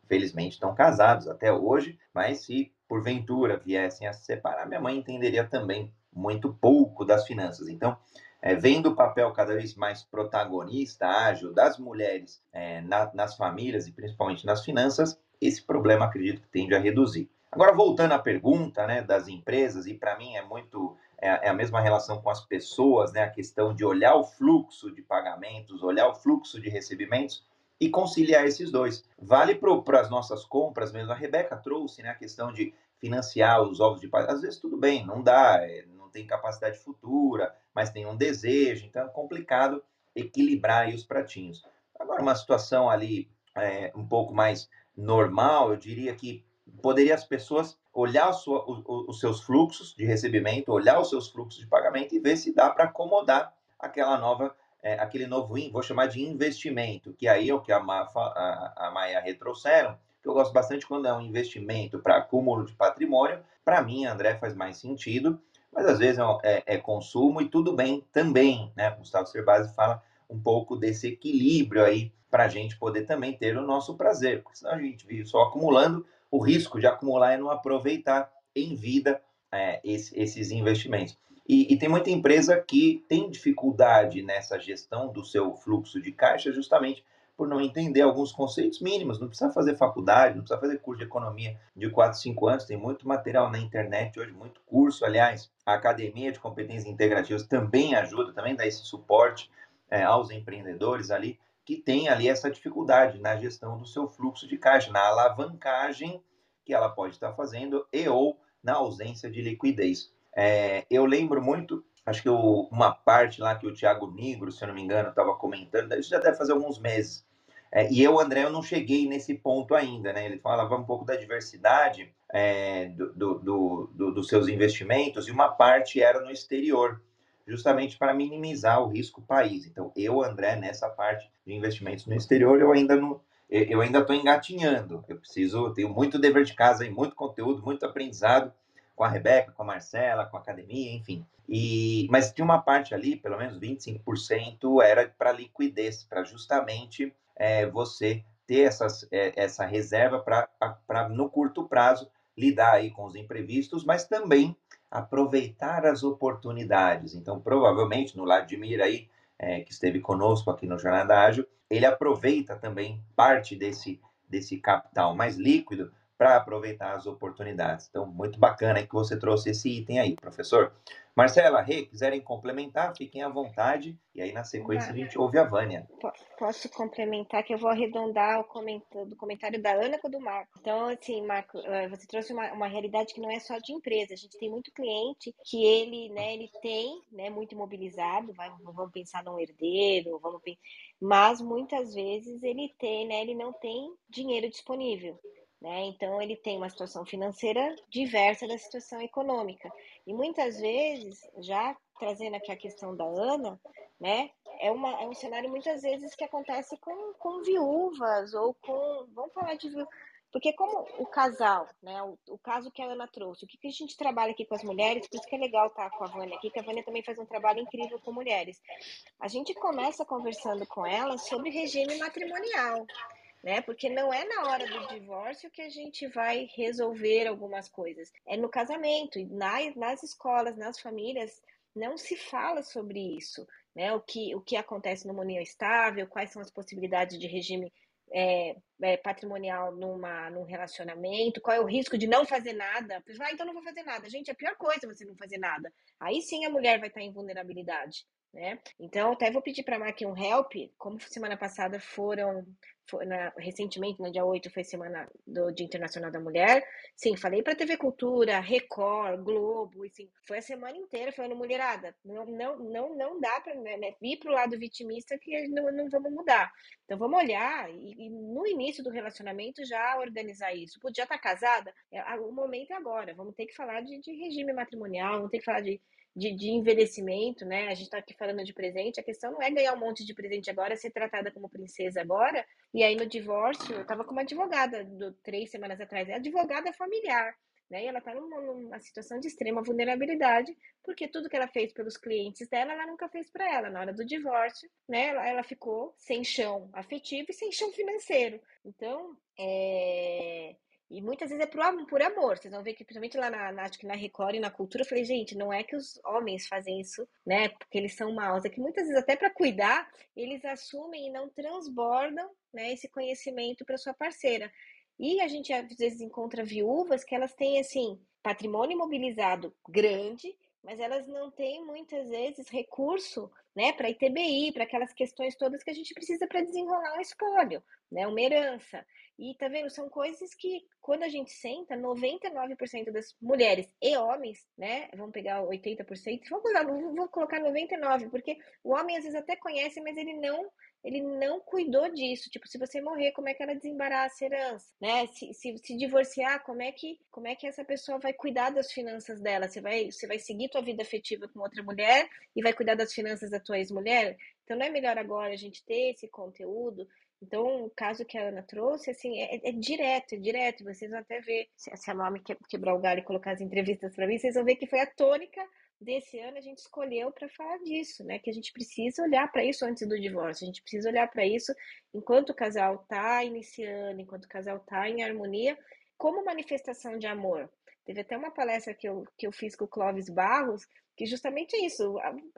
Felizmente estão casados até hoje, mas se porventura viessem a se separar, minha mãe entenderia também muito pouco das finanças. Então, é, vendo o papel cada vez mais protagonista, ágil das mulheres é, na, nas famílias e principalmente nas finanças, esse problema acredito que tende a reduzir. Agora, voltando à pergunta né, das empresas, e para mim é muito é, é, a mesma relação com as pessoas, né, a questão de olhar o fluxo de pagamentos, olhar o fluxo de recebimentos e conciliar esses dois. Vale para as nossas compras mesmo. A Rebeca trouxe né, a questão de financiar os ovos de Páscoa. Às vezes tudo bem, não dá, é, não tem capacidade futura, mas tem um desejo, então é complicado equilibrar os pratinhos. Agora, uma situação ali é, um pouco mais normal, eu diria que poderia as pessoas olhar sua, os seus fluxos de recebimento, olhar os seus fluxos de pagamento e ver se dá para acomodar aquela nova é, aquele novo, vou chamar de investimento, que aí é o que a, Mafa, a, a Maia retrouxeram, que eu gosto bastante quando é um investimento para acúmulo de patrimônio. Para mim, André, faz mais sentido, mas às vezes é, é, é consumo e tudo bem também, né? Gustavo Cerbasi fala um pouco desse equilíbrio aí para a gente poder também ter o nosso prazer, porque senão a gente vive só acumulando, o risco de acumular é não aproveitar em vida é, esse, esses investimentos. E, e, tem muita empresa que tem dificuldade nessa gestão do seu fluxo de caixa, justamente por não entender alguns conceitos mínimos. Não precisa fazer faculdade, não precisa fazer curso de economia de 4, 5 anos. Tem muito material na internet hoje, muito curso. Aliás, a Academia de Competências Integrativas também ajuda, também dá esse suporte é, aos empreendedores ali. que tem ali essa dificuldade na gestão do seu fluxo de caixa, na alavancagem que ela pode estar fazendo e ou na ausência de liquidez. É, eu lembro muito, acho que o, uma parte lá que o Thiago Negro, se eu não me engano, estava comentando, isso já deve fazer alguns meses. É, e eu, André, eu não cheguei nesse ponto ainda, né? Ele falava um pouco da diversidade é, do, do, do, dos seus investimentos e uma parte era no exterior justamente para minimizar o risco país. Então, eu, André, nessa parte de investimentos no exterior, eu ainda não, eu ainda estou engatinhando. Eu preciso, tenho muito dever de casa muito conteúdo, muito aprendizado com a Rebeca, com a Marcela, com a academia, enfim. E, mas tinha uma parte ali, pelo menos 25%, era para liquidez, para justamente é, você ter essas, é, essa reserva para, no curto prazo, lidar aí com os imprevistos, mas também aproveitar as oportunidades. Então, provavelmente, no Vladimir aí, é, que esteve conosco aqui no Jornada Ágil, ele aproveita também parte desse, desse capital mais líquido para aproveitar as oportunidades. Então, muito bacana que você trouxe esse item aí, professor. Marcela, Rê, quiserem complementar, fiquem à vontade. E aí, na sequência, a gente ouve a Vânia. Posso complementar que eu vou arredondar o comentário, do comentário da Ana com o do Marco. Então, assim, Marco, eh, você trouxe uma, uma realidade que não é só de empresa. A gente tem muito cliente que ele, né, ele tem, né, muito imobilizado, vai, vamos pensar num herdeiro, vamos mas muitas vezes ele tem, né, ele não tem dinheiro disponível. Né? Então, ele tem uma situação financeira diversa da situação econômica. E muitas vezes, já trazendo aqui a questão da Ana, né, é, uma, é um cenário muitas vezes que acontece com, com viúvas ou com. Vamos falar de viúvas. Porque como o casal, né, o, o, caso que a Ana trouxe, o que, que a gente trabalha aqui com as mulheres, por isso que é legal estar com a Vânia aqui, que a Vânia também faz um trabalho incrível com mulheres. A gente começa conversando com elas sobre regime matrimonial né? Porque não é na hora do divórcio que a gente vai resolver algumas coisas. É no casamento, nas, nas escolas, nas famílias, não se fala sobre isso, né? O que, o que acontece numa união estável, quais são as possibilidades de regime é, é, patrimonial numa, num relacionamento, qual é o risco de não fazer nada. Ah, então não vou fazer nada. Gente, é a pior coisa você não fazer nada. Aí sim a mulher vai estar em vulnerabilidade. Né? Então, até vou pedir para a Mac um help, como semana passada foram foi na, recentemente, no dia 8, foi semana do Dia Internacional da Mulher. Sim, falei para TV Cultura, Record, Globo, foi a semana inteira falando, mulherada, não, não, não, não dá para né, né, ir para o lado vitimista que não, não vamos mudar. Então vamos olhar e, e, no início do relacionamento já organizar isso. Podia estar tá casada? É, o momento é agora. Vamos ter que falar de, de regime matrimonial, vamos ter que falar de de, de envelhecimento, né? A gente está aqui falando de presente, a questão não é ganhar um monte de presente agora, ser tratada como princesa agora. E aí no divórcio, eu estava com uma advogada do, três semanas atrás, é advogada familiar. Né? E ela está numa, numa, situação de extrema vulnerabilidade, porque tudo que ela fez pelos clientes dela, ela nunca fez para ela. Na hora do divórcio, né? Ela, ela, ficou sem chão afetivo e sem chão financeiro. Então, é, e muitas vezes é por, por amor. Vocês vão ver que, principalmente lá na, na, acho que na Record e na cultura, eu falei, gente, não é que os homens fazem isso, né? Porque eles são maus. É que muitas vezes, até para cuidar, eles assumem e não transbordam né, esse conhecimento para sua parceira. E a gente às vezes encontra viúvas que elas têm assim patrimônio imobilizado grande, mas elas não têm muitas vezes recurso, né, para ITBI, para aquelas questões todas que a gente precisa para desenrolar um espólio, né, uma herança. E tá vendo? São coisas que, quando a gente senta, 99% das mulheres e homens, né? Vamos pegar 80%, vamos colocar, vou colocar 99%, porque o homem às vezes até conhece, mas ele não ele não cuidou disso. Tipo, se você morrer, como é que ela desembaraça a herança? Né? Se, se, se divorciar, como é, que, como é que essa pessoa vai cuidar das finanças dela? Você vai, você vai seguir tua vida afetiva com outra mulher e vai cuidar das finanças da tua ex-mulher? Então, não é melhor agora a gente ter esse conteúdo então, o caso que a Ana trouxe, assim, é, é direto, é direto. Vocês vão até ver, se, se a Mami quebrar o galho e colocar as entrevistas para mim, vocês vão ver que foi a tônica desse ano a gente escolheu para falar disso, né? Que a gente precisa olhar para isso antes do divórcio, a gente precisa olhar para isso enquanto o casal está iniciando, enquanto o casal está em harmonia, como manifestação de amor. Teve até uma palestra que eu, que eu fiz com o Clóvis Barros, que justamente é isso.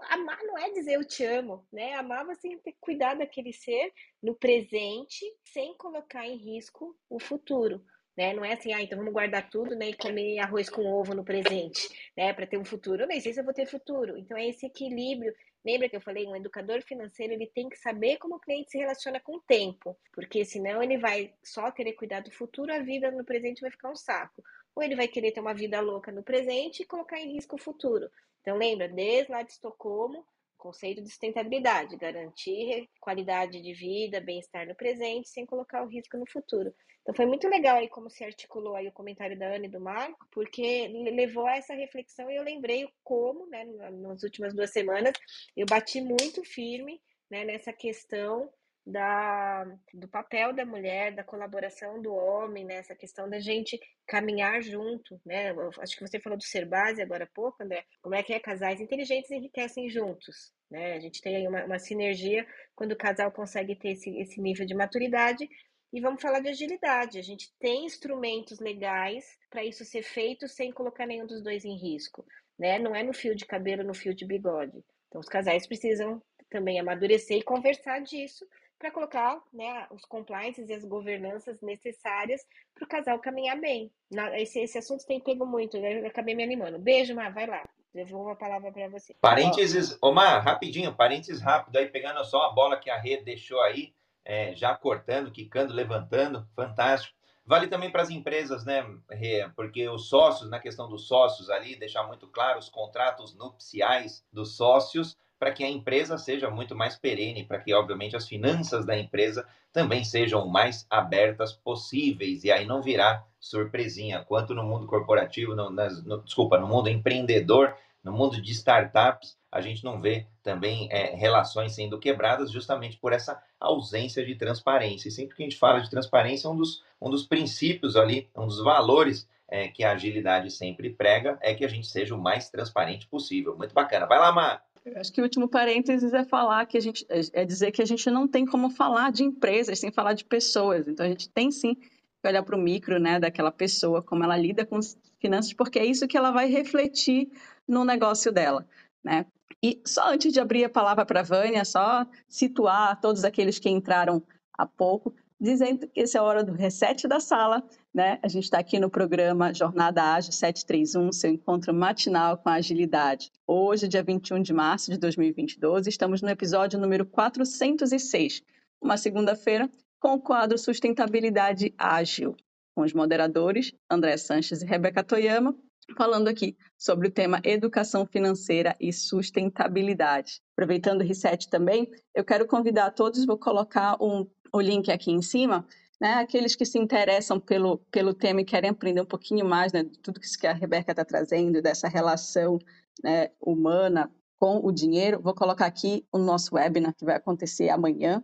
Amar não é dizer eu te amo, né? Amar você tem que cuidar daquele ser no presente, sem colocar em risco o futuro. Né? Não é assim, ah, então vamos guardar tudo né, e comer arroz com ovo no presente, né? Para ter um futuro. Eu nem sei se eu vou ter futuro. Então é esse equilíbrio Lembra que eu falei, um educador financeiro ele tem que saber como o cliente se relaciona com o tempo, porque senão ele vai só querer cuidar do futuro, a vida no presente vai ficar um saco. Ou ele vai querer ter uma vida louca no presente e colocar em risco o futuro. Então lembra, desde lá de Estocolmo, conceito de sustentabilidade, garantir qualidade de vida, bem-estar no presente, sem colocar o risco no futuro. Então foi muito legal aí como se articulou aí o comentário da Ana e do Marco, porque levou a essa reflexão e eu lembrei como, né, nas últimas duas semanas, eu bati muito firme né, nessa questão da, do papel da mulher, da colaboração do homem, né, questão da gente caminhar junto, né? Acho que você falou do ser base agora há pouco, André. Como é que é? Casais inteligentes enriquecem juntos, né? A gente tem aí uma, uma sinergia quando o casal consegue ter esse, esse nível de maturidade e vamos falar de agilidade. A gente tem instrumentos legais para isso ser feito sem colocar nenhum dos dois em risco. Né? Não é no fio de cabelo, no fio de bigode. Então, os casais precisam também amadurecer e conversar disso para colocar né, os compliances e as governanças necessárias para o casal caminhar bem. Esse, esse assunto tem pego muito, né? eu acabei me animando. Beijo, Mar, vai lá. Devolvo a palavra para você. Parênteses, Omar, rapidinho, parênteses rápido aí, pegando só a bola que a rede deixou aí é, já cortando, quicando, levantando, fantástico. Vale também para as empresas, né, Rê? Porque os sócios, na questão dos sócios ali, deixar muito claro os contratos nupciais dos sócios, para que a empresa seja muito mais perene, para que, obviamente, as finanças da empresa também sejam mais abertas possíveis, e aí não virá surpresinha, quanto no mundo corporativo, no, nas, no, desculpa, no mundo empreendedor, no mundo de startups, a gente não vê também é, relações sendo quebradas justamente por essa ausência de transparência. E sempre que a gente fala de transparência, um dos, um dos princípios ali, um dos valores é, que a agilidade sempre prega é que a gente seja o mais transparente possível. Muito bacana. Vai lá, Mar. Acho que o último parênteses é falar que a gente é dizer que a gente não tem como falar de empresas sem falar de pessoas. Então a gente tem sim que olhar para o micro, né, daquela pessoa, como ela lida com as finanças, porque é isso que ela vai refletir no negócio dela, né? E só antes de abrir a palavra para a Vânia, só situar todos aqueles que entraram há pouco, dizendo que essa é a hora do reset da sala, né? A gente está aqui no programa Jornada Ágil 731, seu encontro matinal com a agilidade. Hoje, dia 21 de março de 2022, estamos no episódio número 406, uma segunda-feira, com o quadro Sustentabilidade Ágil, com os moderadores André Sanches e Rebeca Toyama, falando aqui sobre o tema educação financeira e sustentabilidade. Aproveitando o reset também, eu quero convidar todos, vou colocar um, o link aqui em cima, né, aqueles que se interessam pelo, pelo tema e querem aprender um pouquinho mais né, de tudo que a Rebeca está trazendo, dessa relação né, humana com o dinheiro, vou colocar aqui o nosso webinar que vai acontecer amanhã,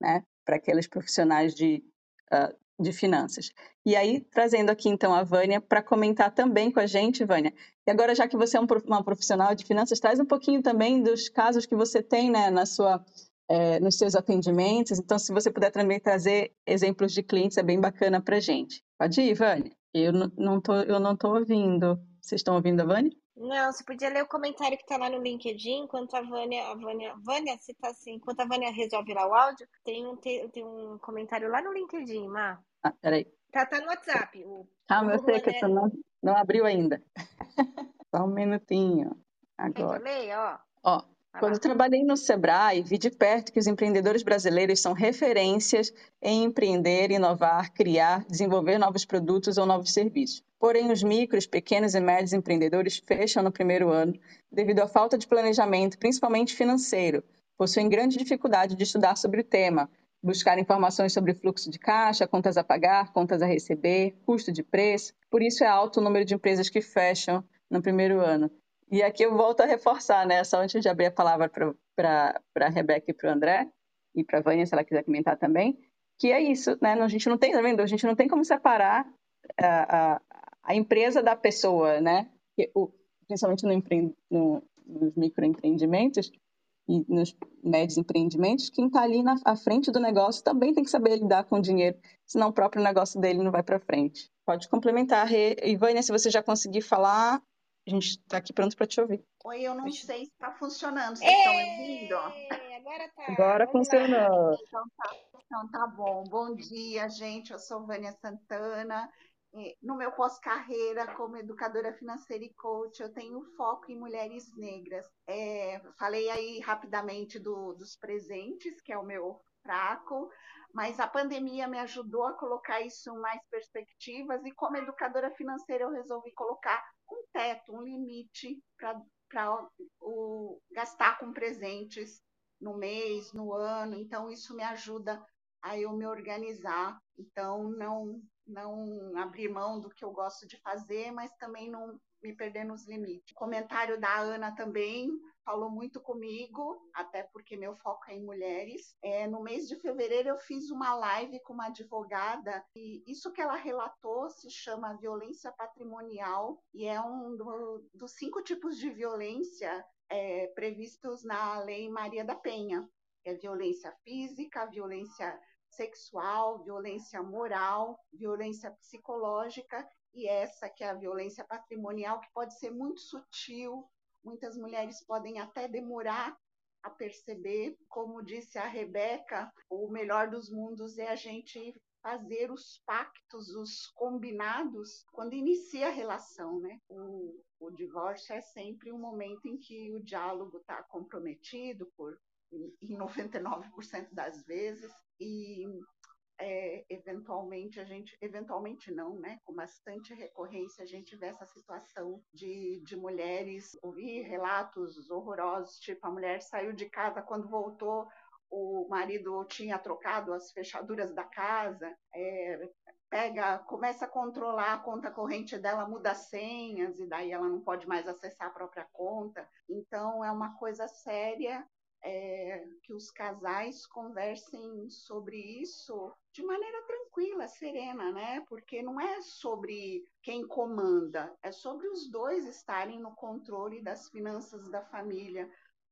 né, para aqueles profissionais de, uh, de finanças. E aí, trazendo aqui então a Vânia para comentar também com a gente, Vânia. E agora, já que você é uma profissional de finanças, traz um pouquinho também dos casos que você tem né, na sua, é, nos seus atendimentos. Então, se você puder também trazer exemplos de clientes, é bem bacana para a gente. Pode ir, Vânia? Eu não tô, eu não estou ouvindo. Vocês estão ouvindo a Vânia? Não, você podia ler o comentário que está lá no LinkedIn, enquanto a Vânia, a Vânia, Vânia, você tá assim, enquanto a Vânia resolve lá o áudio, tem um, tem um comentário lá no LinkedIn, Má. Ah, peraí. Tá, tá no WhatsApp. O, Calma, eu sei que você não, não abriu ainda. Só um minutinho. Agora. Quer que leia, ó? Ó, quando trabalhei no Sebrae, vi de perto que os empreendedores brasileiros são referências em empreender, inovar, criar, desenvolver novos produtos ou novos serviços. Porém, os micros, pequenos e médios empreendedores fecham no primeiro ano devido à falta de planejamento, principalmente financeiro. Possuem grande dificuldade de estudar sobre o tema, buscar informações sobre fluxo de caixa, contas a pagar, contas a receber, custo de preço. Por isso é alto o número de empresas que fecham no primeiro ano. E aqui eu volto a reforçar, né? Só antes de abrir a palavra para a Rebeca e para o André, e para a Vânia, se ela quiser comentar também, que é isso, né? A gente não tem, tá vendo? A gente não tem como separar a, a, a empresa da pessoa, né? O, principalmente no, empre, no, nos microempreendimentos, e nos médios empreendimentos, quem está ali na à frente do negócio também tem que saber lidar com o dinheiro, senão o próprio negócio dele não vai para frente. Pode complementar, Rê. Ivânia, se você já conseguir falar, a gente está aqui pronto para te ouvir. Oi, eu não sei se está funcionando. Vocês estão me ouvindo? Agora tá. Agora funcionou. Então tá, então tá bom. Bom dia, gente. Eu sou Vânia Santana. é, no meu pós-carreira como educadora financeira e coach, eu tenho foco em mulheres negras. É, falei aí rapidamente do, dos presentes, que é o meu fraco, mas a pandemia me ajudou a colocar isso em mais perspectivas e como educadora financeira eu resolvi colocar um teto, um limite para gastar com presentes no mês, no ano. Então isso me ajuda a eu me organizar. Então não não abrir mão do que eu gosto de fazer, mas também não me perder nos limites. Comentário da Ana também falou muito comigo, até porque meu foco é em mulheres. É, no mês de fevereiro eu fiz uma live com uma advogada e isso que ela relatou se chama violência patrimonial e é um do, dos cinco tipos de violência é, previstos na Lei Maria da Penha. É violência física, violência sexual, violência moral, violência psicológica e essa que é a violência patrimonial, que pode ser muito sutil, muitas mulheres podem até demorar a perceber. Como disse a Rebeca, o melhor dos mundos é a gente fazer os pactos, os combinados, quando inicia a relação, né? O, o divórcio é sempre um momento em que o diálogo está comprometido por em 99% das vezes e é, eventualmente a gente, eventualmente não, né? Com bastante recorrência a gente vê essa situação de, de mulheres ouvir relatos horrorosos, tipo a mulher saiu de casa quando voltou o marido tinha trocado as fechaduras da casa, é, pega, começa a controlar a conta corrente dela, muda senhas e daí ela não pode mais acessar a própria conta. Então é uma coisa séria é, que os casais conversem sobre isso de maneira tranquila, serena, né? Porque não é sobre quem comanda, é sobre os dois estarem no controle das finanças da família.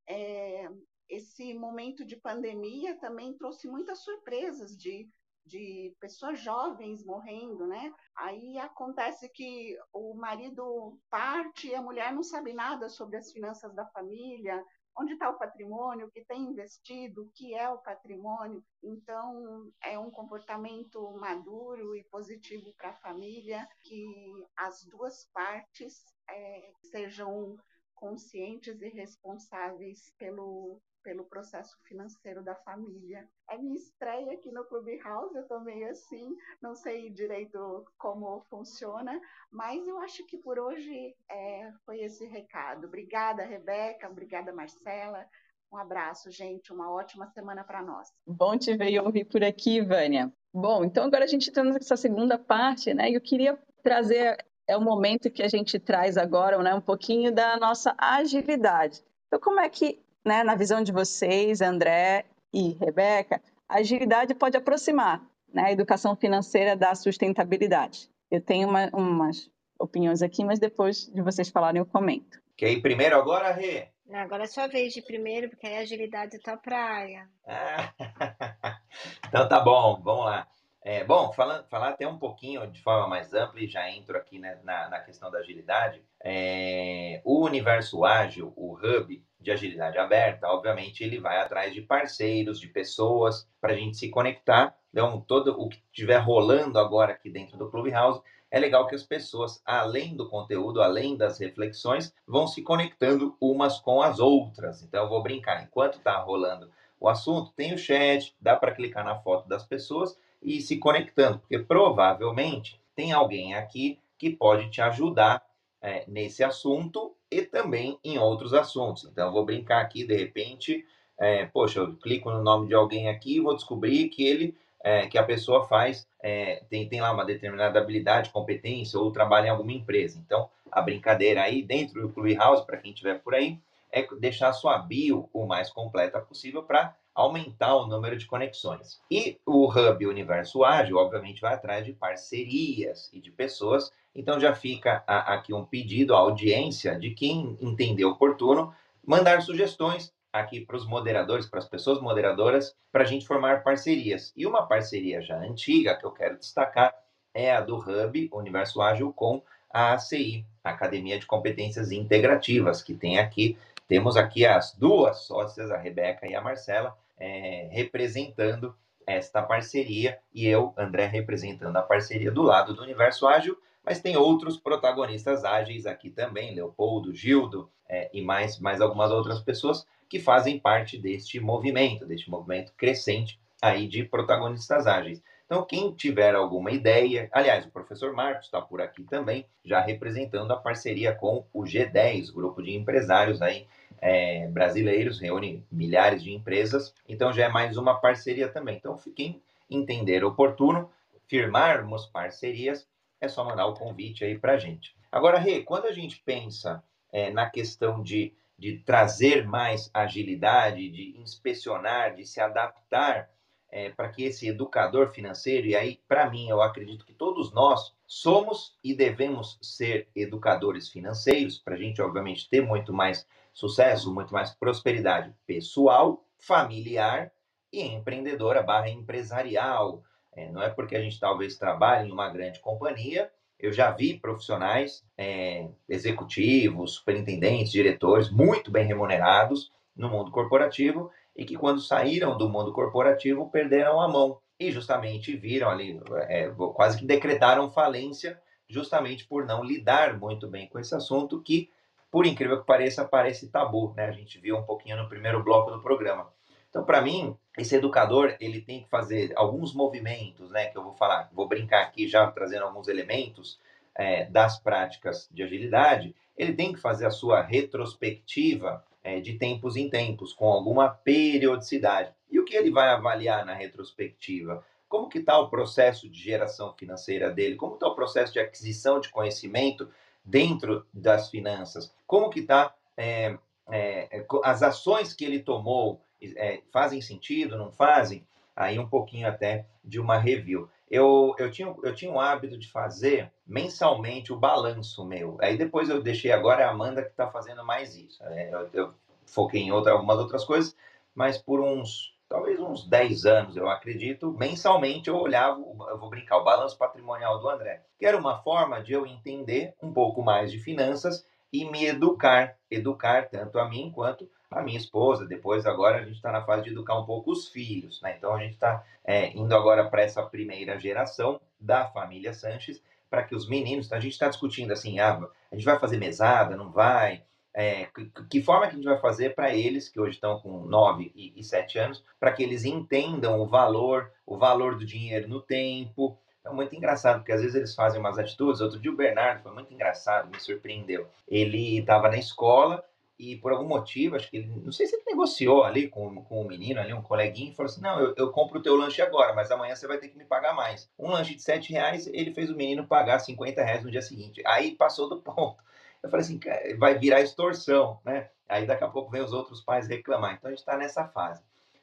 É, esse momento de pandemia também trouxe muitas surpresas de, de pessoas jovens morrendo, né? Aí acontece que o marido parte e a mulher não sabe nada sobre as finanças da família, onde está o patrimônio, que tem investido, o que é o patrimônio. Então, é um comportamento maduro e positivo para a família, que as duas partes é, sejam conscientes e responsáveis pelo, pelo processo financeiro da família. É minha estreia aqui no Clubhouse, eu também assim, não sei direito como funciona, mas eu acho que por hoje é, foi esse recado. Obrigada, Rebeca, obrigada, Marcela. Um abraço, gente, uma ótima semana para nós. Bom te ver e ouvir por aqui, Vânia. Bom, então agora a gente está nessa segunda parte, né? Eu queria trazer é o momento que a gente traz agora, né, um pouquinho da nossa agilidade. Então, como é que né, na visão de vocês, André e Rebeca, a agilidade pode aproximar né, a educação financeira da sustentabilidade. Eu tenho uma, umas opiniões aqui, mas depois de vocês falarem eu comento. Quer ir primeiro agora, Rê? Agora é sua vez de primeiro, porque aí a agilidade é tua praia. Ah, então tá bom, vamos lá. É, bom, falar, falar até um pouquinho de forma mais ampla, e já entro aqui né, na, na questão da agilidade. É, o universo ágil, o hub de agilidade aberta, obviamente ele vai atrás de parceiros, de pessoas, para a gente se conectar. Então, todo o que estiver rolando agora aqui dentro do Clubhouse, é legal que as pessoas, além do conteúdo, além das reflexões, vão se conectando umas com as outras. Então, eu vou brincar, enquanto está rolando o assunto, tem o chat, dá para clicar na foto das pessoas e se conectando, porque provavelmente tem alguém aqui que pode te ajudar é, nesse assunto e também em outros assuntos. Então, eu vou brincar aqui, de repente, é, poxa, eu clico no nome de alguém aqui e vou descobrir que ele, é, que a pessoa faz, é, tem, tem lá uma determinada habilidade, competência ou trabalha em alguma empresa. Então, a brincadeira aí dentro do Clubhouse, para quem estiver por aí, é deixar a sua bio o mais completa possível para aumentar o número de conexões. E o Hub Universo Ágil, obviamente, vai atrás de parcerias e de pessoas. Então já fica a, aqui um pedido à audiência de quem entender oportuno mandar sugestões aqui para os moderadores, para as pessoas moderadoras, para a gente formar parcerias. E uma parceria já antiga que eu quero destacar é a do Hub Universo Ágil com a ACI, Academia de Competências Integrativas, que tem aqui temos aqui as duas sócias, a Rebeca e a Marcela, é, representando esta parceria e eu, André, representando a parceria do lado do Universo Ágil, mas tem outros protagonistas ágeis aqui também, Leopoldo, Gildo é, e mais, mais algumas outras pessoas que fazem parte deste movimento, deste movimento crescente aí de protagonistas ágeis. Então, quem tiver alguma ideia, aliás, o professor Marcos está por aqui também, já representando a parceria com o G10, grupo de empresários aí é, brasileiros, reúne milhares de empresas, então já é mais uma parceria também. Então, quem entender oportuno, firmarmos parcerias, é só mandar o convite aí para a gente. Agora, Rê, quando a gente pensa é, na questão de, de trazer mais agilidade, de inspecionar, de se adaptar é, para que esse educador financeiro, e aí, para mim, eu acredito que todos nós somos e devemos ser educadores financeiros, para a gente, obviamente, ter muito mais sucesso, muito mais prosperidade pessoal, familiar e empreendedora barra empresarial. É, não é porque a gente talvez trabalhe em uma grande companhia. Eu já vi profissionais, é, executivos, superintendentes, diretores, muito bem remunerados no mundo corporativo e que, quando saíram do mundo corporativo, perderam a mão e justamente viram ali, é, quase que decretaram falência, justamente por não lidar muito bem com esse assunto que, por incrível que pareça, parece tabu, né? A gente viu um pouquinho no primeiro bloco do programa. Então, para mim, esse educador ele tem que fazer alguns movimentos, né? Que eu vou falar, vou brincar aqui já trazendo alguns elementos é, das práticas de agilidade. Ele tem que fazer a sua retrospectiva é, de tempos em tempos, com alguma periodicidade. E o que ele vai avaliar na retrospectiva? Como que está o processo de geração financeira dele? Como está o processo de aquisição de conhecimento dentro das finanças? Como que está é, é, as ações que ele tomou? É, fazem sentido, não fazem? Aí um pouquinho até de uma review. Eu, eu, tinha, eu tinha um hábito de fazer mensalmente o balanço meu. Aí depois eu deixei agora a Amanda que está fazendo mais isso. É, eu, eu, foquei em outra, algumas outras coisas, mas por uns, talvez uns 10 anos, eu acredito, mensalmente eu olhava, eu vou brincar, o balanço patrimonial do André, que era uma forma de eu entender um pouco mais de finanças e me educar, educar tanto a mim quanto a minha esposa. Depois, agora, a gente está na fase de educar um pouco os filhos, né? Então, a gente está é, indo agora para essa primeira geração da família Sanches, para que os meninos, a gente está discutindo assim, ah, a gente vai fazer mesada, não vai? É, que, forma que a gente vai fazer para eles, que hoje estão com 9 e, e 7 anos, para que eles entendam o valor, o valor do dinheiro no tempo. É muito engraçado, porque às vezes eles fazem umas atitudes. Outro dia o Bernardo foi muito engraçado, me surpreendeu. Ele estava na escola e por algum motivo, acho que ele, não sei se ele negociou ali com, com um menino ali, um coleguinha, e falou assim: não, eu, eu compro o teu lanche agora, mas amanhã você vai ter que me pagar mais. Um lanche de 7 reais, ele fez o menino pagar 50 reais no dia seguinte. Aí passou do ponto. Eu falei assim, vai virar extorsão, né? Aí daqui a pouco vem os outros pais reclamar. Então a gente está nessa fase.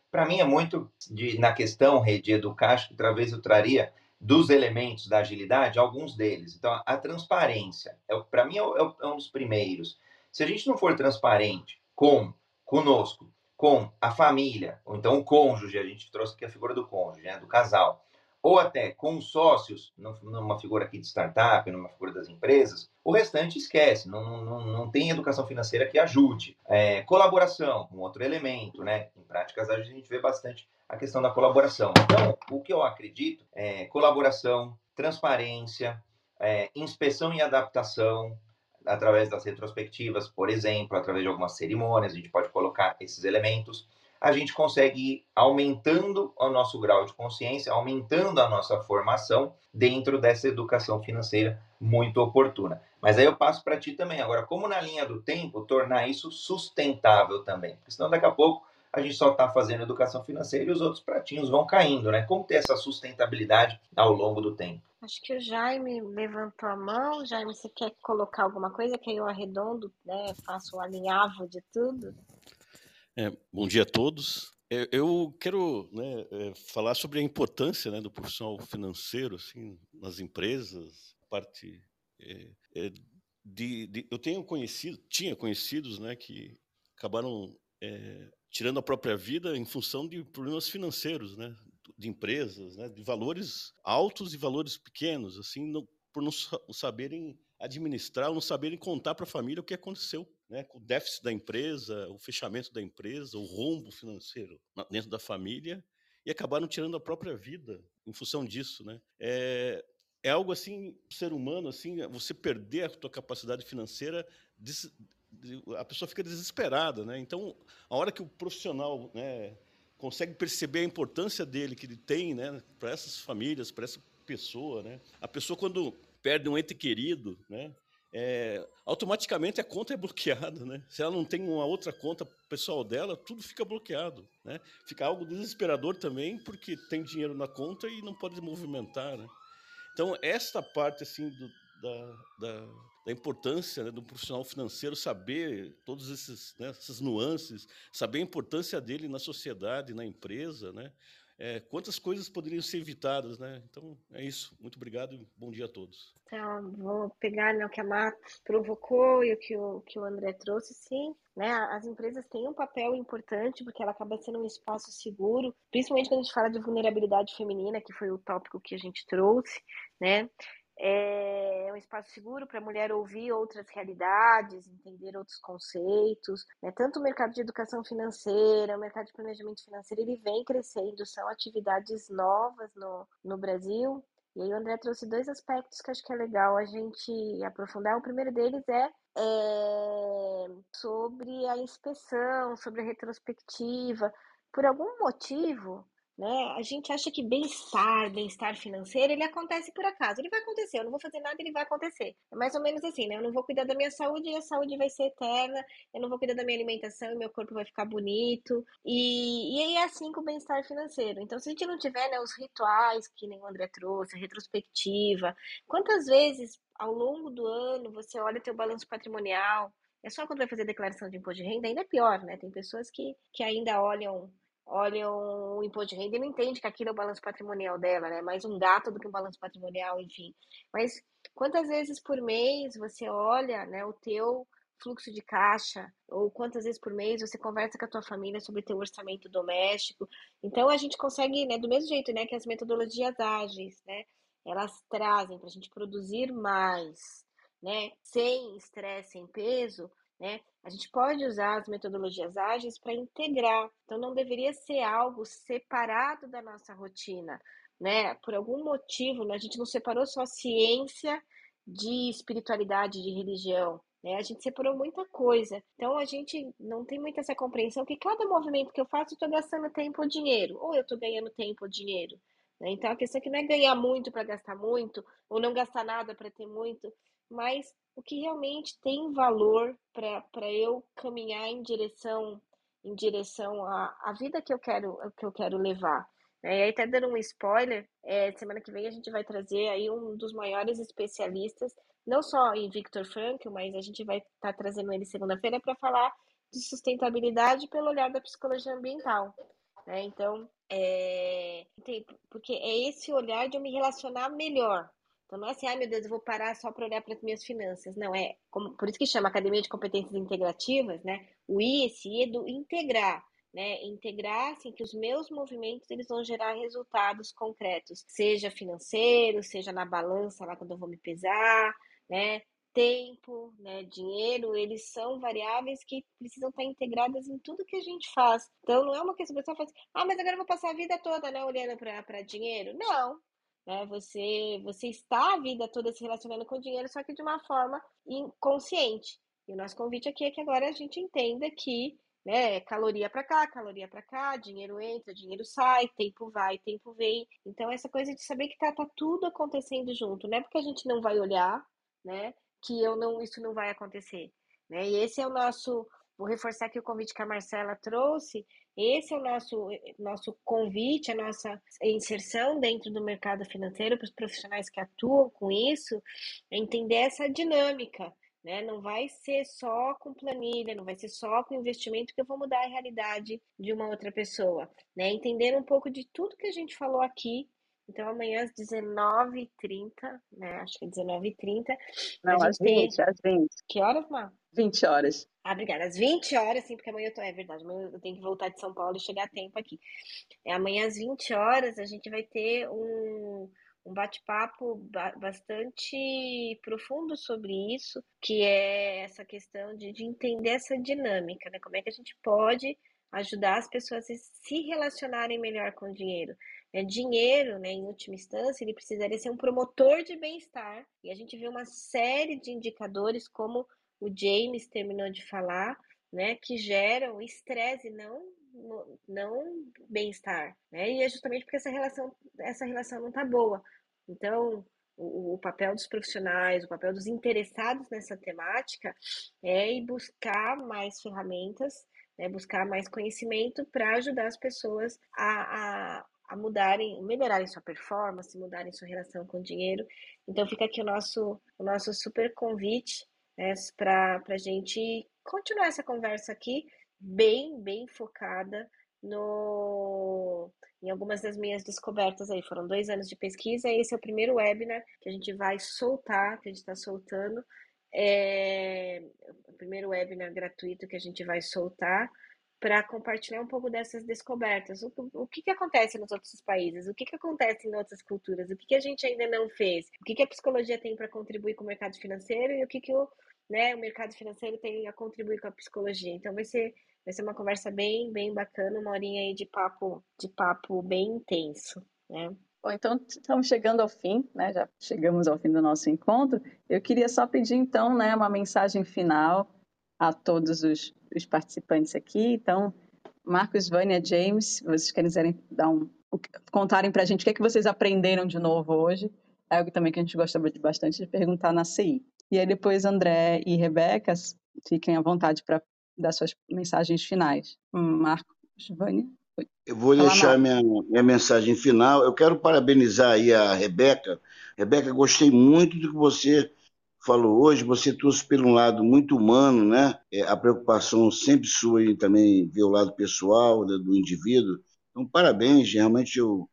Para mim é muito de, na questão de educar, acho que talvez eu traria dos elementos da agilidade, alguns deles. Então, a transparência, é, para mim, é, é, é um dos primeiros. Se a gente não for transparente com conosco, com a família, ou então o cônjuge, a gente trouxe aqui a figura do cônjuge, né, do casal, ou até com sócios, numa figura aqui de startup, numa figura das empresas, o restante esquece, não, não, não tem educação financeira que ajude. É, colaboração, um outro elemento, né? Em práticas a gente vê bastante a questão da colaboração. Então, o que eu acredito é colaboração, transparência, é, inspeção e adaptação, através das retrospectivas, por exemplo, através de algumas cerimônias, a gente pode colocar esses elementos. A gente consegue ir aumentando o nosso grau de consciência, aumentando a nossa formação dentro dessa educação financeira muito oportuna. Mas aí eu passo para ti também. Agora, como na linha do tempo, tornar isso sustentável também? Porque senão daqui a pouco a gente só está fazendo educação financeira e os outros pratinhos vão caindo, né? Como ter essa sustentabilidade ao longo do tempo? Acho que o Jaime levantou a mão. Jaime, você quer colocar alguma coisa que aí eu arredondo, né? Faço o alinhavo de tudo. É, bom dia a todos. É, eu quero né, é, falar sobre a importância né, do profissional financeiro assim, nas empresas, parte é, é, de, de, eu tenho conhecido, tinha conhecidos, né, que acabaram é, tirando a própria vida em função de problemas financeiros, né, de empresas, né, de valores altos e valores pequenos, assim, no, por não saberem administrar, não saberem contar para a família o que aconteceu, né, com o déficit da empresa, o fechamento da empresa, o rombo financeiro dentro da família, e acabaram tirando a própria vida em função disso, né? É, é algo assim, ser humano, assim, você perder a tua capacidade financeira, a pessoa fica desesperada, né? Então, a hora que o profissional, né, consegue perceber a importância dele que ele tem, né, para essas famílias, para essa pessoa, né? A pessoa quando perde um ente querido, né, é, automaticamente a conta é bloqueada, né? Se ela não tem uma outra conta pessoal dela, tudo fica bloqueado, né? Fica algo desesperador também, porque tem dinheiro na conta e não pode movimentar, né? Então, esta parte, assim, do, da, da, da, importância né, do profissional financeiro saber todas né, essas nuances, saber a importância dele na sociedade, na empresa, né? É, quantas coisas poderiam ser evitadas, né? Então, é isso. Muito obrigado e bom dia a todos. Então, vou pegar né, o que a Marcos provocou e o que o, que o André trouxe, sim. Né, as empresas têm um papel importante porque ela acaba sendo um espaço seguro, principalmente quando a gente fala de vulnerabilidade feminina, que foi o tópico que a gente trouxe, né? É um espaço seguro para a mulher ouvir outras realidades, entender outros conceitos. Né? Tanto o mercado de educação financeira, o mercado de planejamento financeiro, ele vem crescendo, são atividades novas no, no Brasil. E aí o André trouxe dois aspectos que acho que é legal a gente aprofundar. O primeiro deles é, é sobre a inspeção, sobre a retrospectiva. Por algum motivo, né? A gente acha que bem-estar, bem-estar financeiro, ele acontece por acaso. Ele vai acontecer, eu não vou fazer nada, ele vai acontecer. É mais ou menos assim, né? Eu não vou cuidar da minha saúde e a saúde vai ser eterna. Eu não vou cuidar da minha alimentação e meu corpo vai ficar bonito. E, e aí é assim com o bem-estar financeiro. Então, se a gente não tiver né, os rituais que nem o André trouxe, a retrospectiva, quantas vezes ao longo do ano você olha teu balanço patrimonial, é só quando vai fazer declaração de imposto de renda, ainda é pior, né? Tem pessoas que, que ainda olham olham o imposto de renda e não entende que aquilo é o balanço patrimonial dela, né? Mais um gato do que um balanço patrimonial, enfim. Mas quantas vezes por mês você olha, né, o teu fluxo de caixa, ou quantas vezes por mês você conversa com a tua família sobre teu orçamento doméstico. Então a gente consegue, né, do mesmo jeito, né, que as metodologias ágeis, né, elas trazem para a gente produzir mais, né, sem estresse, sem peso, né? A gente pode usar as metodologias ágeis para integrar, então não deveria ser algo separado da nossa rotina, né? Por algum motivo, né? a gente não separou só ciência de espiritualidade, de religião, né? A gente separou muita coisa. Então a gente não tem muita essa compreensão que cada movimento que eu faço, eu estou gastando tempo ou dinheiro, ou eu estou ganhando tempo ou dinheiro. Né? Então a questão aqui não é ganhar muito para gastar muito, ou não gastar nada para ter muito, mas o que realmente tem valor para eu caminhar em direção em direção à, à vida que eu quero que eu quero levar. É, e aí, até dando um spoiler, é, semana que vem a gente vai trazer aí um dos maiores especialistas, não só em Victor Frankl, mas a gente vai estar tá trazendo ele segunda-feira para falar de sustentabilidade pelo olhar da psicologia ambiental. Né? Então, é, porque é esse olhar de eu me relacionar melhor então não é assim, ai meu Deus, eu vou parar só para olhar para as minhas finanças. Não, é como, por isso que chama Academia de Competências Integrativas, né? O I, esse I é do integrar. Né, integrar assim que os meus movimentos eles vão gerar resultados concretos, seja financeiro, seja na balança lá quando eu vou me pesar, né, tempo, né, dinheiro, eles são variáveis que precisam estar integradas em tudo que a gente faz. Então não é uma questão que a pessoa fala assim, ah, mas agora eu vou passar a vida toda, né, olhando para dinheiro. Não, né? Você, você está a vida toda se relacionando com dinheiro, só que de uma forma inconsciente. E o nosso convite aqui é que agora a gente entenda que né, caloria para cá, caloria para cá, dinheiro entra, dinheiro sai, tempo vai, tempo vem. Então, essa coisa de saber que tá, tá tudo acontecendo junto, não é porque a gente não vai olhar, né, que eu não, isso não vai acontecer. Né? E esse é o nosso Vou reforçar aqui o convite que a Marcela trouxe. Esse é o nosso, nosso convite, a nossa inserção dentro do mercado financeiro para os profissionais que atuam com isso, é entender essa dinâmica. Né? Não vai ser só com planilha, não vai ser só com investimento que eu vou mudar a realidade de uma outra pessoa. Né? Entender um pouco de tudo que a gente falou aqui. Então, amanhã às 19h30, né? Acho que é 19h30. Não, às 20, tem... às 20. Que horas, Mar? 20 horas. Ah, obrigada. Às 20 horas, sim, porque amanhã eu tô. É verdade, amanhã eu tenho que voltar de São Paulo e chegar a tempo aqui. É, amanhã às 20 horas a gente vai ter um, um bate-papo bastante profundo sobre isso, que é essa questão de, de entender essa dinâmica, né? Como é que a gente pode ajudar as pessoas a se relacionarem melhor com o dinheiro. É, dinheiro, né, em última instância, ele precisaria ser um promotor de bem-estar. E a gente vê uma série de indicadores, como o James terminou de falar, né, que geram estresse, não não bem-estar, né? E é justamente porque essa relação essa relação não está boa. Então, o, o, papel dos profissionais, o papel dos interessados nessa temática é ir buscar mais ferramentas, né, buscar mais conhecimento para ajudar as pessoas a, a, a, mudarem, melhorarem sua performance, mudarem sua relação com o dinheiro. Então fica aqui o nosso, o nosso super convite né, para a gente continuar essa conversa aqui, bem, bem focada no, em algumas das minhas descobertas aí. Foram dois anos de pesquisa, esse é o primeiro webinar que a gente vai soltar, que a gente está soltando. É o primeiro webinar gratuito que a gente vai soltar para compartilhar um pouco dessas descobertas. O, o que, que acontece nos outros países? O que, que acontece em outras culturas? O que, que a gente ainda não fez? O que, que a psicologia tem para contribuir com o mercado financeiro e o que, que o, né, o mercado financeiro tem a contribuir com a psicologia? Então, vai ser Vai ser uma conversa bem, bem bacana, uma horinha aí de papo, de papo bem intenso, né? Bom, então estamos chegando ao fim, né? Já chegamos ao fim do nosso encontro. Eu queria só pedir então, né, uma mensagem final a todos os, os participantes aqui. Então, Marcos, Vânia, James, vocês quiserem dar um, contarem para a gente o que, é que vocês aprenderam de novo hoje, é algo também que a gente gosta bastante de perguntar na CI. E aí depois André e Rebeca, fiquem à vontade para das suas mensagens finais. Marco, Vânia? Eu vou Fala deixar minha, minha mensagem final. Eu quero parabenizar aí a Rebeca. Rebeca, gostei muito do que você falou hoje. Você trouxe pelo um lado muito humano, né? É, a preocupação sempre sua em também ver o lado pessoal né, do indivíduo. Então, parabéns. Realmente eu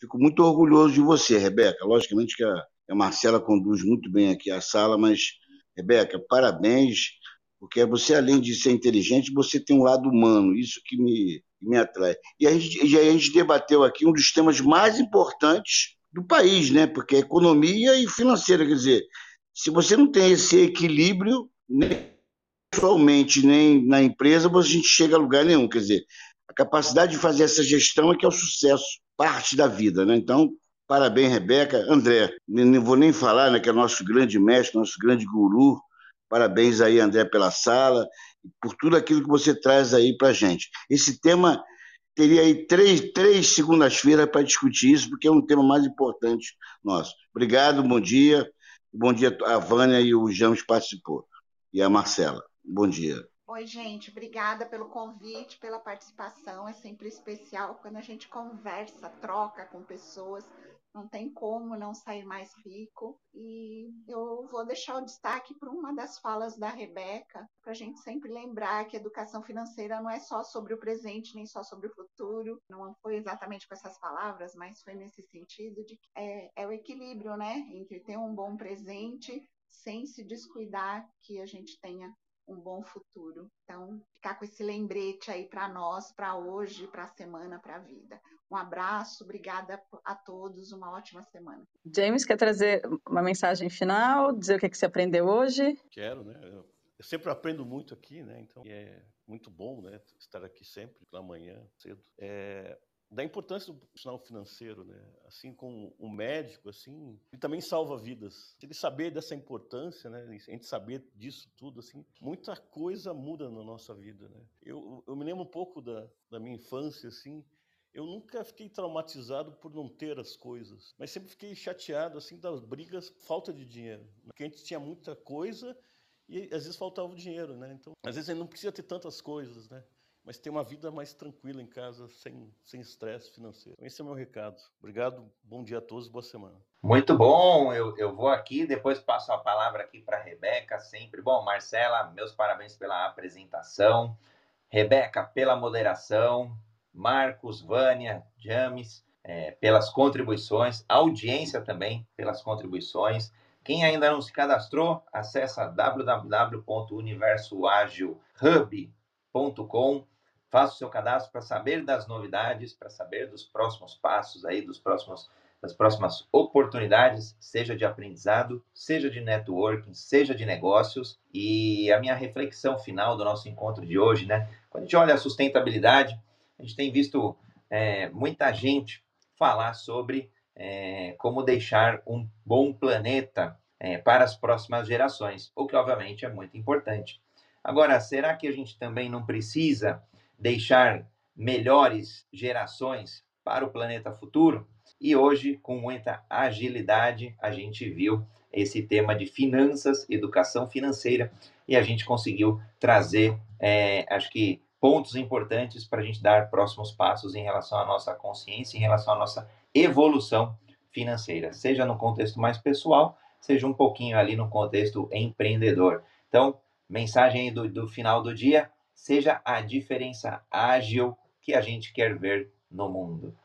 fico muito orgulhoso de você, Rebeca. Logicamente que a, a Marcela conduz muito bem aqui a sala, mas, Rebeca, parabéns porque você, além de ser inteligente, você tem um lado humano, isso que me, me atrai. E a, gente, e a gente debateu aqui um dos temas mais importantes do país, né? porque é economia e financeira, quer dizer, se você não tem esse equilíbrio, nem pessoalmente, nem na empresa, a gente chega a lugar nenhum, quer dizer, a capacidade de fazer essa gestão é que é o sucesso, parte da vida, né? Então, parabéns, Rebeca. André, não vou nem falar, né, que é nosso grande mestre, nosso grande guru, Parabéns aí, André, pela sala por tudo aquilo que você traz aí para gente. Esse tema teria aí três, três segundas-feiras para discutir isso, porque é um tema mais importante nosso. Obrigado, bom dia. Bom dia a Vânia e o James participou. E a Marcela. Bom dia. Oi, gente, obrigada pelo convite, pela participação. É sempre especial quando a gente conversa, troca com pessoas não tem como não sair mais rico. E eu vou deixar o destaque para uma das falas da Rebeca, para a gente sempre lembrar que educação financeira não é só sobre o presente, nem só sobre o futuro. Não foi exatamente com essas palavras, mas foi nesse sentido de que é, é o equilíbrio, né, entre ter um bom presente sem se descuidar que a gente tenha um bom futuro. Então, ficar com esse lembrete aí para nós, para hoje, para a semana, para a vida. Um abraço, obrigada a todos, uma ótima semana. James, quer trazer uma mensagem final, dizer o que, é que você aprendeu hoje? Quero, né? Eu sempre aprendo muito aqui, né? Então é muito bom, né? Estar aqui sempre pela manhã cedo. É, da importância do profissional financeiro, né? Assim como o médico, assim, ele também salva vidas. Ele saber dessa importância, né? A gente saber disso tudo, assim, muita coisa muda na nossa vida, né? Eu, eu me lembro um pouco da, da minha infância, assim, eu nunca fiquei traumatizado por não ter as coisas, mas sempre fiquei chateado assim das brigas, falta de dinheiro, porque a gente tinha muita coisa e às vezes faltava o dinheiro, né? Então, às vezes a gente não precisa ter tantas coisas, né? Mas ter uma vida mais tranquila em casa, sem estresse financeiro. Então, esse é o meu recado. Obrigado, bom dia a todos, boa semana. Muito bom, eu, eu vou aqui, depois passo a palavra aqui para a Rebeca, sempre. Bom, Marcela, meus parabéns pela apresentação. Rebeca, pela moderação, Marcos, Vânia, James, é, pelas contribuições, audiência também pelas contribuições. Quem ainda não se cadastrou, acessa www.universoagilhub.com, faça o seu cadastro para saber das novidades, para saber dos próximos passos aí, dos próximos das próximas oportunidades, seja de aprendizado, seja de networking, seja de negócios. E a minha reflexão final do nosso encontro de hoje, né? Quando a gente olha a sustentabilidade, a gente tem visto é, muita gente falar sobre é, como deixar um bom planeta é, para as próximas gerações, o que obviamente é muito importante. Agora, será que a gente também não precisa deixar melhores gerações para o planeta futuro? E hoje, com muita agilidade, a gente viu esse tema de finanças, educação financeira, e a gente conseguiu trazer, é, acho que, pontos importantes para a gente dar próximos passos em relação à nossa consciência, em relação à nossa evolução financeira, seja no contexto mais pessoal, seja um pouquinho ali no contexto empreendedor. Então, mensagem do, do final do dia: seja a diferença ágil que a gente quer ver no mundo.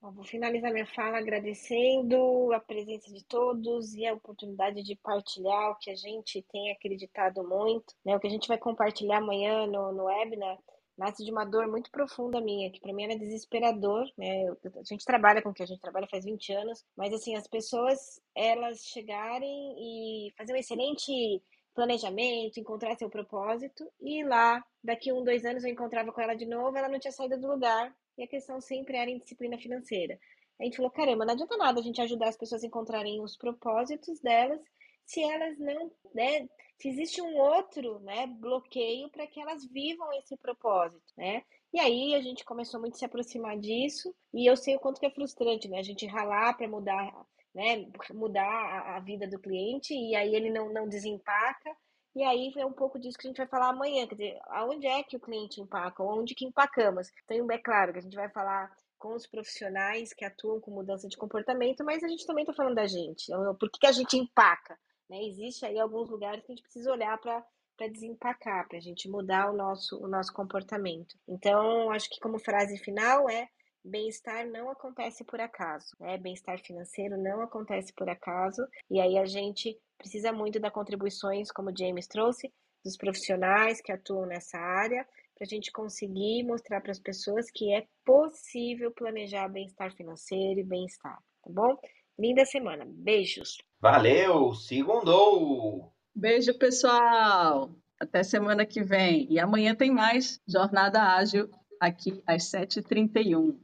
vou finalizar minha fala agradecendo a presença de todos e a oportunidade de partilhar o que a gente tem acreditado muito, né? O que a gente vai compartilhar amanhã no, no webinar nasce de uma dor muito profunda minha, que para mim era desesperador, né? A gente trabalha com o que a gente trabalha faz 20 anos, mas assim, as pessoas elas chegarem e fazer um excelente planejamento, encontrar seu propósito, e lá, daqui um, dois anos, eu encontrava com ela de novo, ela não tinha saído do lugar, e a questão sempre era em disciplina financeira. A gente falou, caramba, não adianta nada a gente ajudar as pessoas a encontrarem os propósitos delas, se elas não, né, se existe um outro, né, bloqueio para que elas vivam esse propósito, né? E aí a gente começou muito a se aproximar disso, e eu sei o quanto que é frustrante, né? A gente ralar para mudar né, mudar a, vida do cliente e aí ele não, não desempaca. E aí é um pouco disso que a gente vai falar amanhã, quer dizer, aonde é que o cliente empaca, onde que empacamos. Então, é claro que a gente vai falar com os profissionais que atuam com mudança de comportamento, mas a gente também está falando da gente. Por que, que a gente empaca? Né? Existe aí alguns lugares que a gente precisa olhar para para desempacar, para a gente mudar o nosso, o nosso comportamento. Então, acho que como frase final é Bem-estar não acontece por acaso, né? Bem-estar financeiro não acontece por acaso, e aí a gente precisa muito das contribuições, como o James trouxe, dos profissionais que atuam nessa área, para a gente conseguir mostrar para as pessoas que é possível planejar bem-estar financeiro e bem-estar, tá bom? Linda semana. Beijos. Valeu, segundou. Beijo, pessoal. Até semana que vem. E amanhã tem mais Jornada Ágil aqui às 7h31.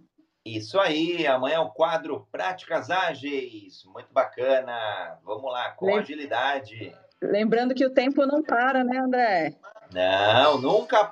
Isso aí, amanhã é o quadro Práticas Ágeis. Muito bacana. Vamos lá, com Lem... agilidade. Lembrando que o tempo não para, né, André? Não, nunca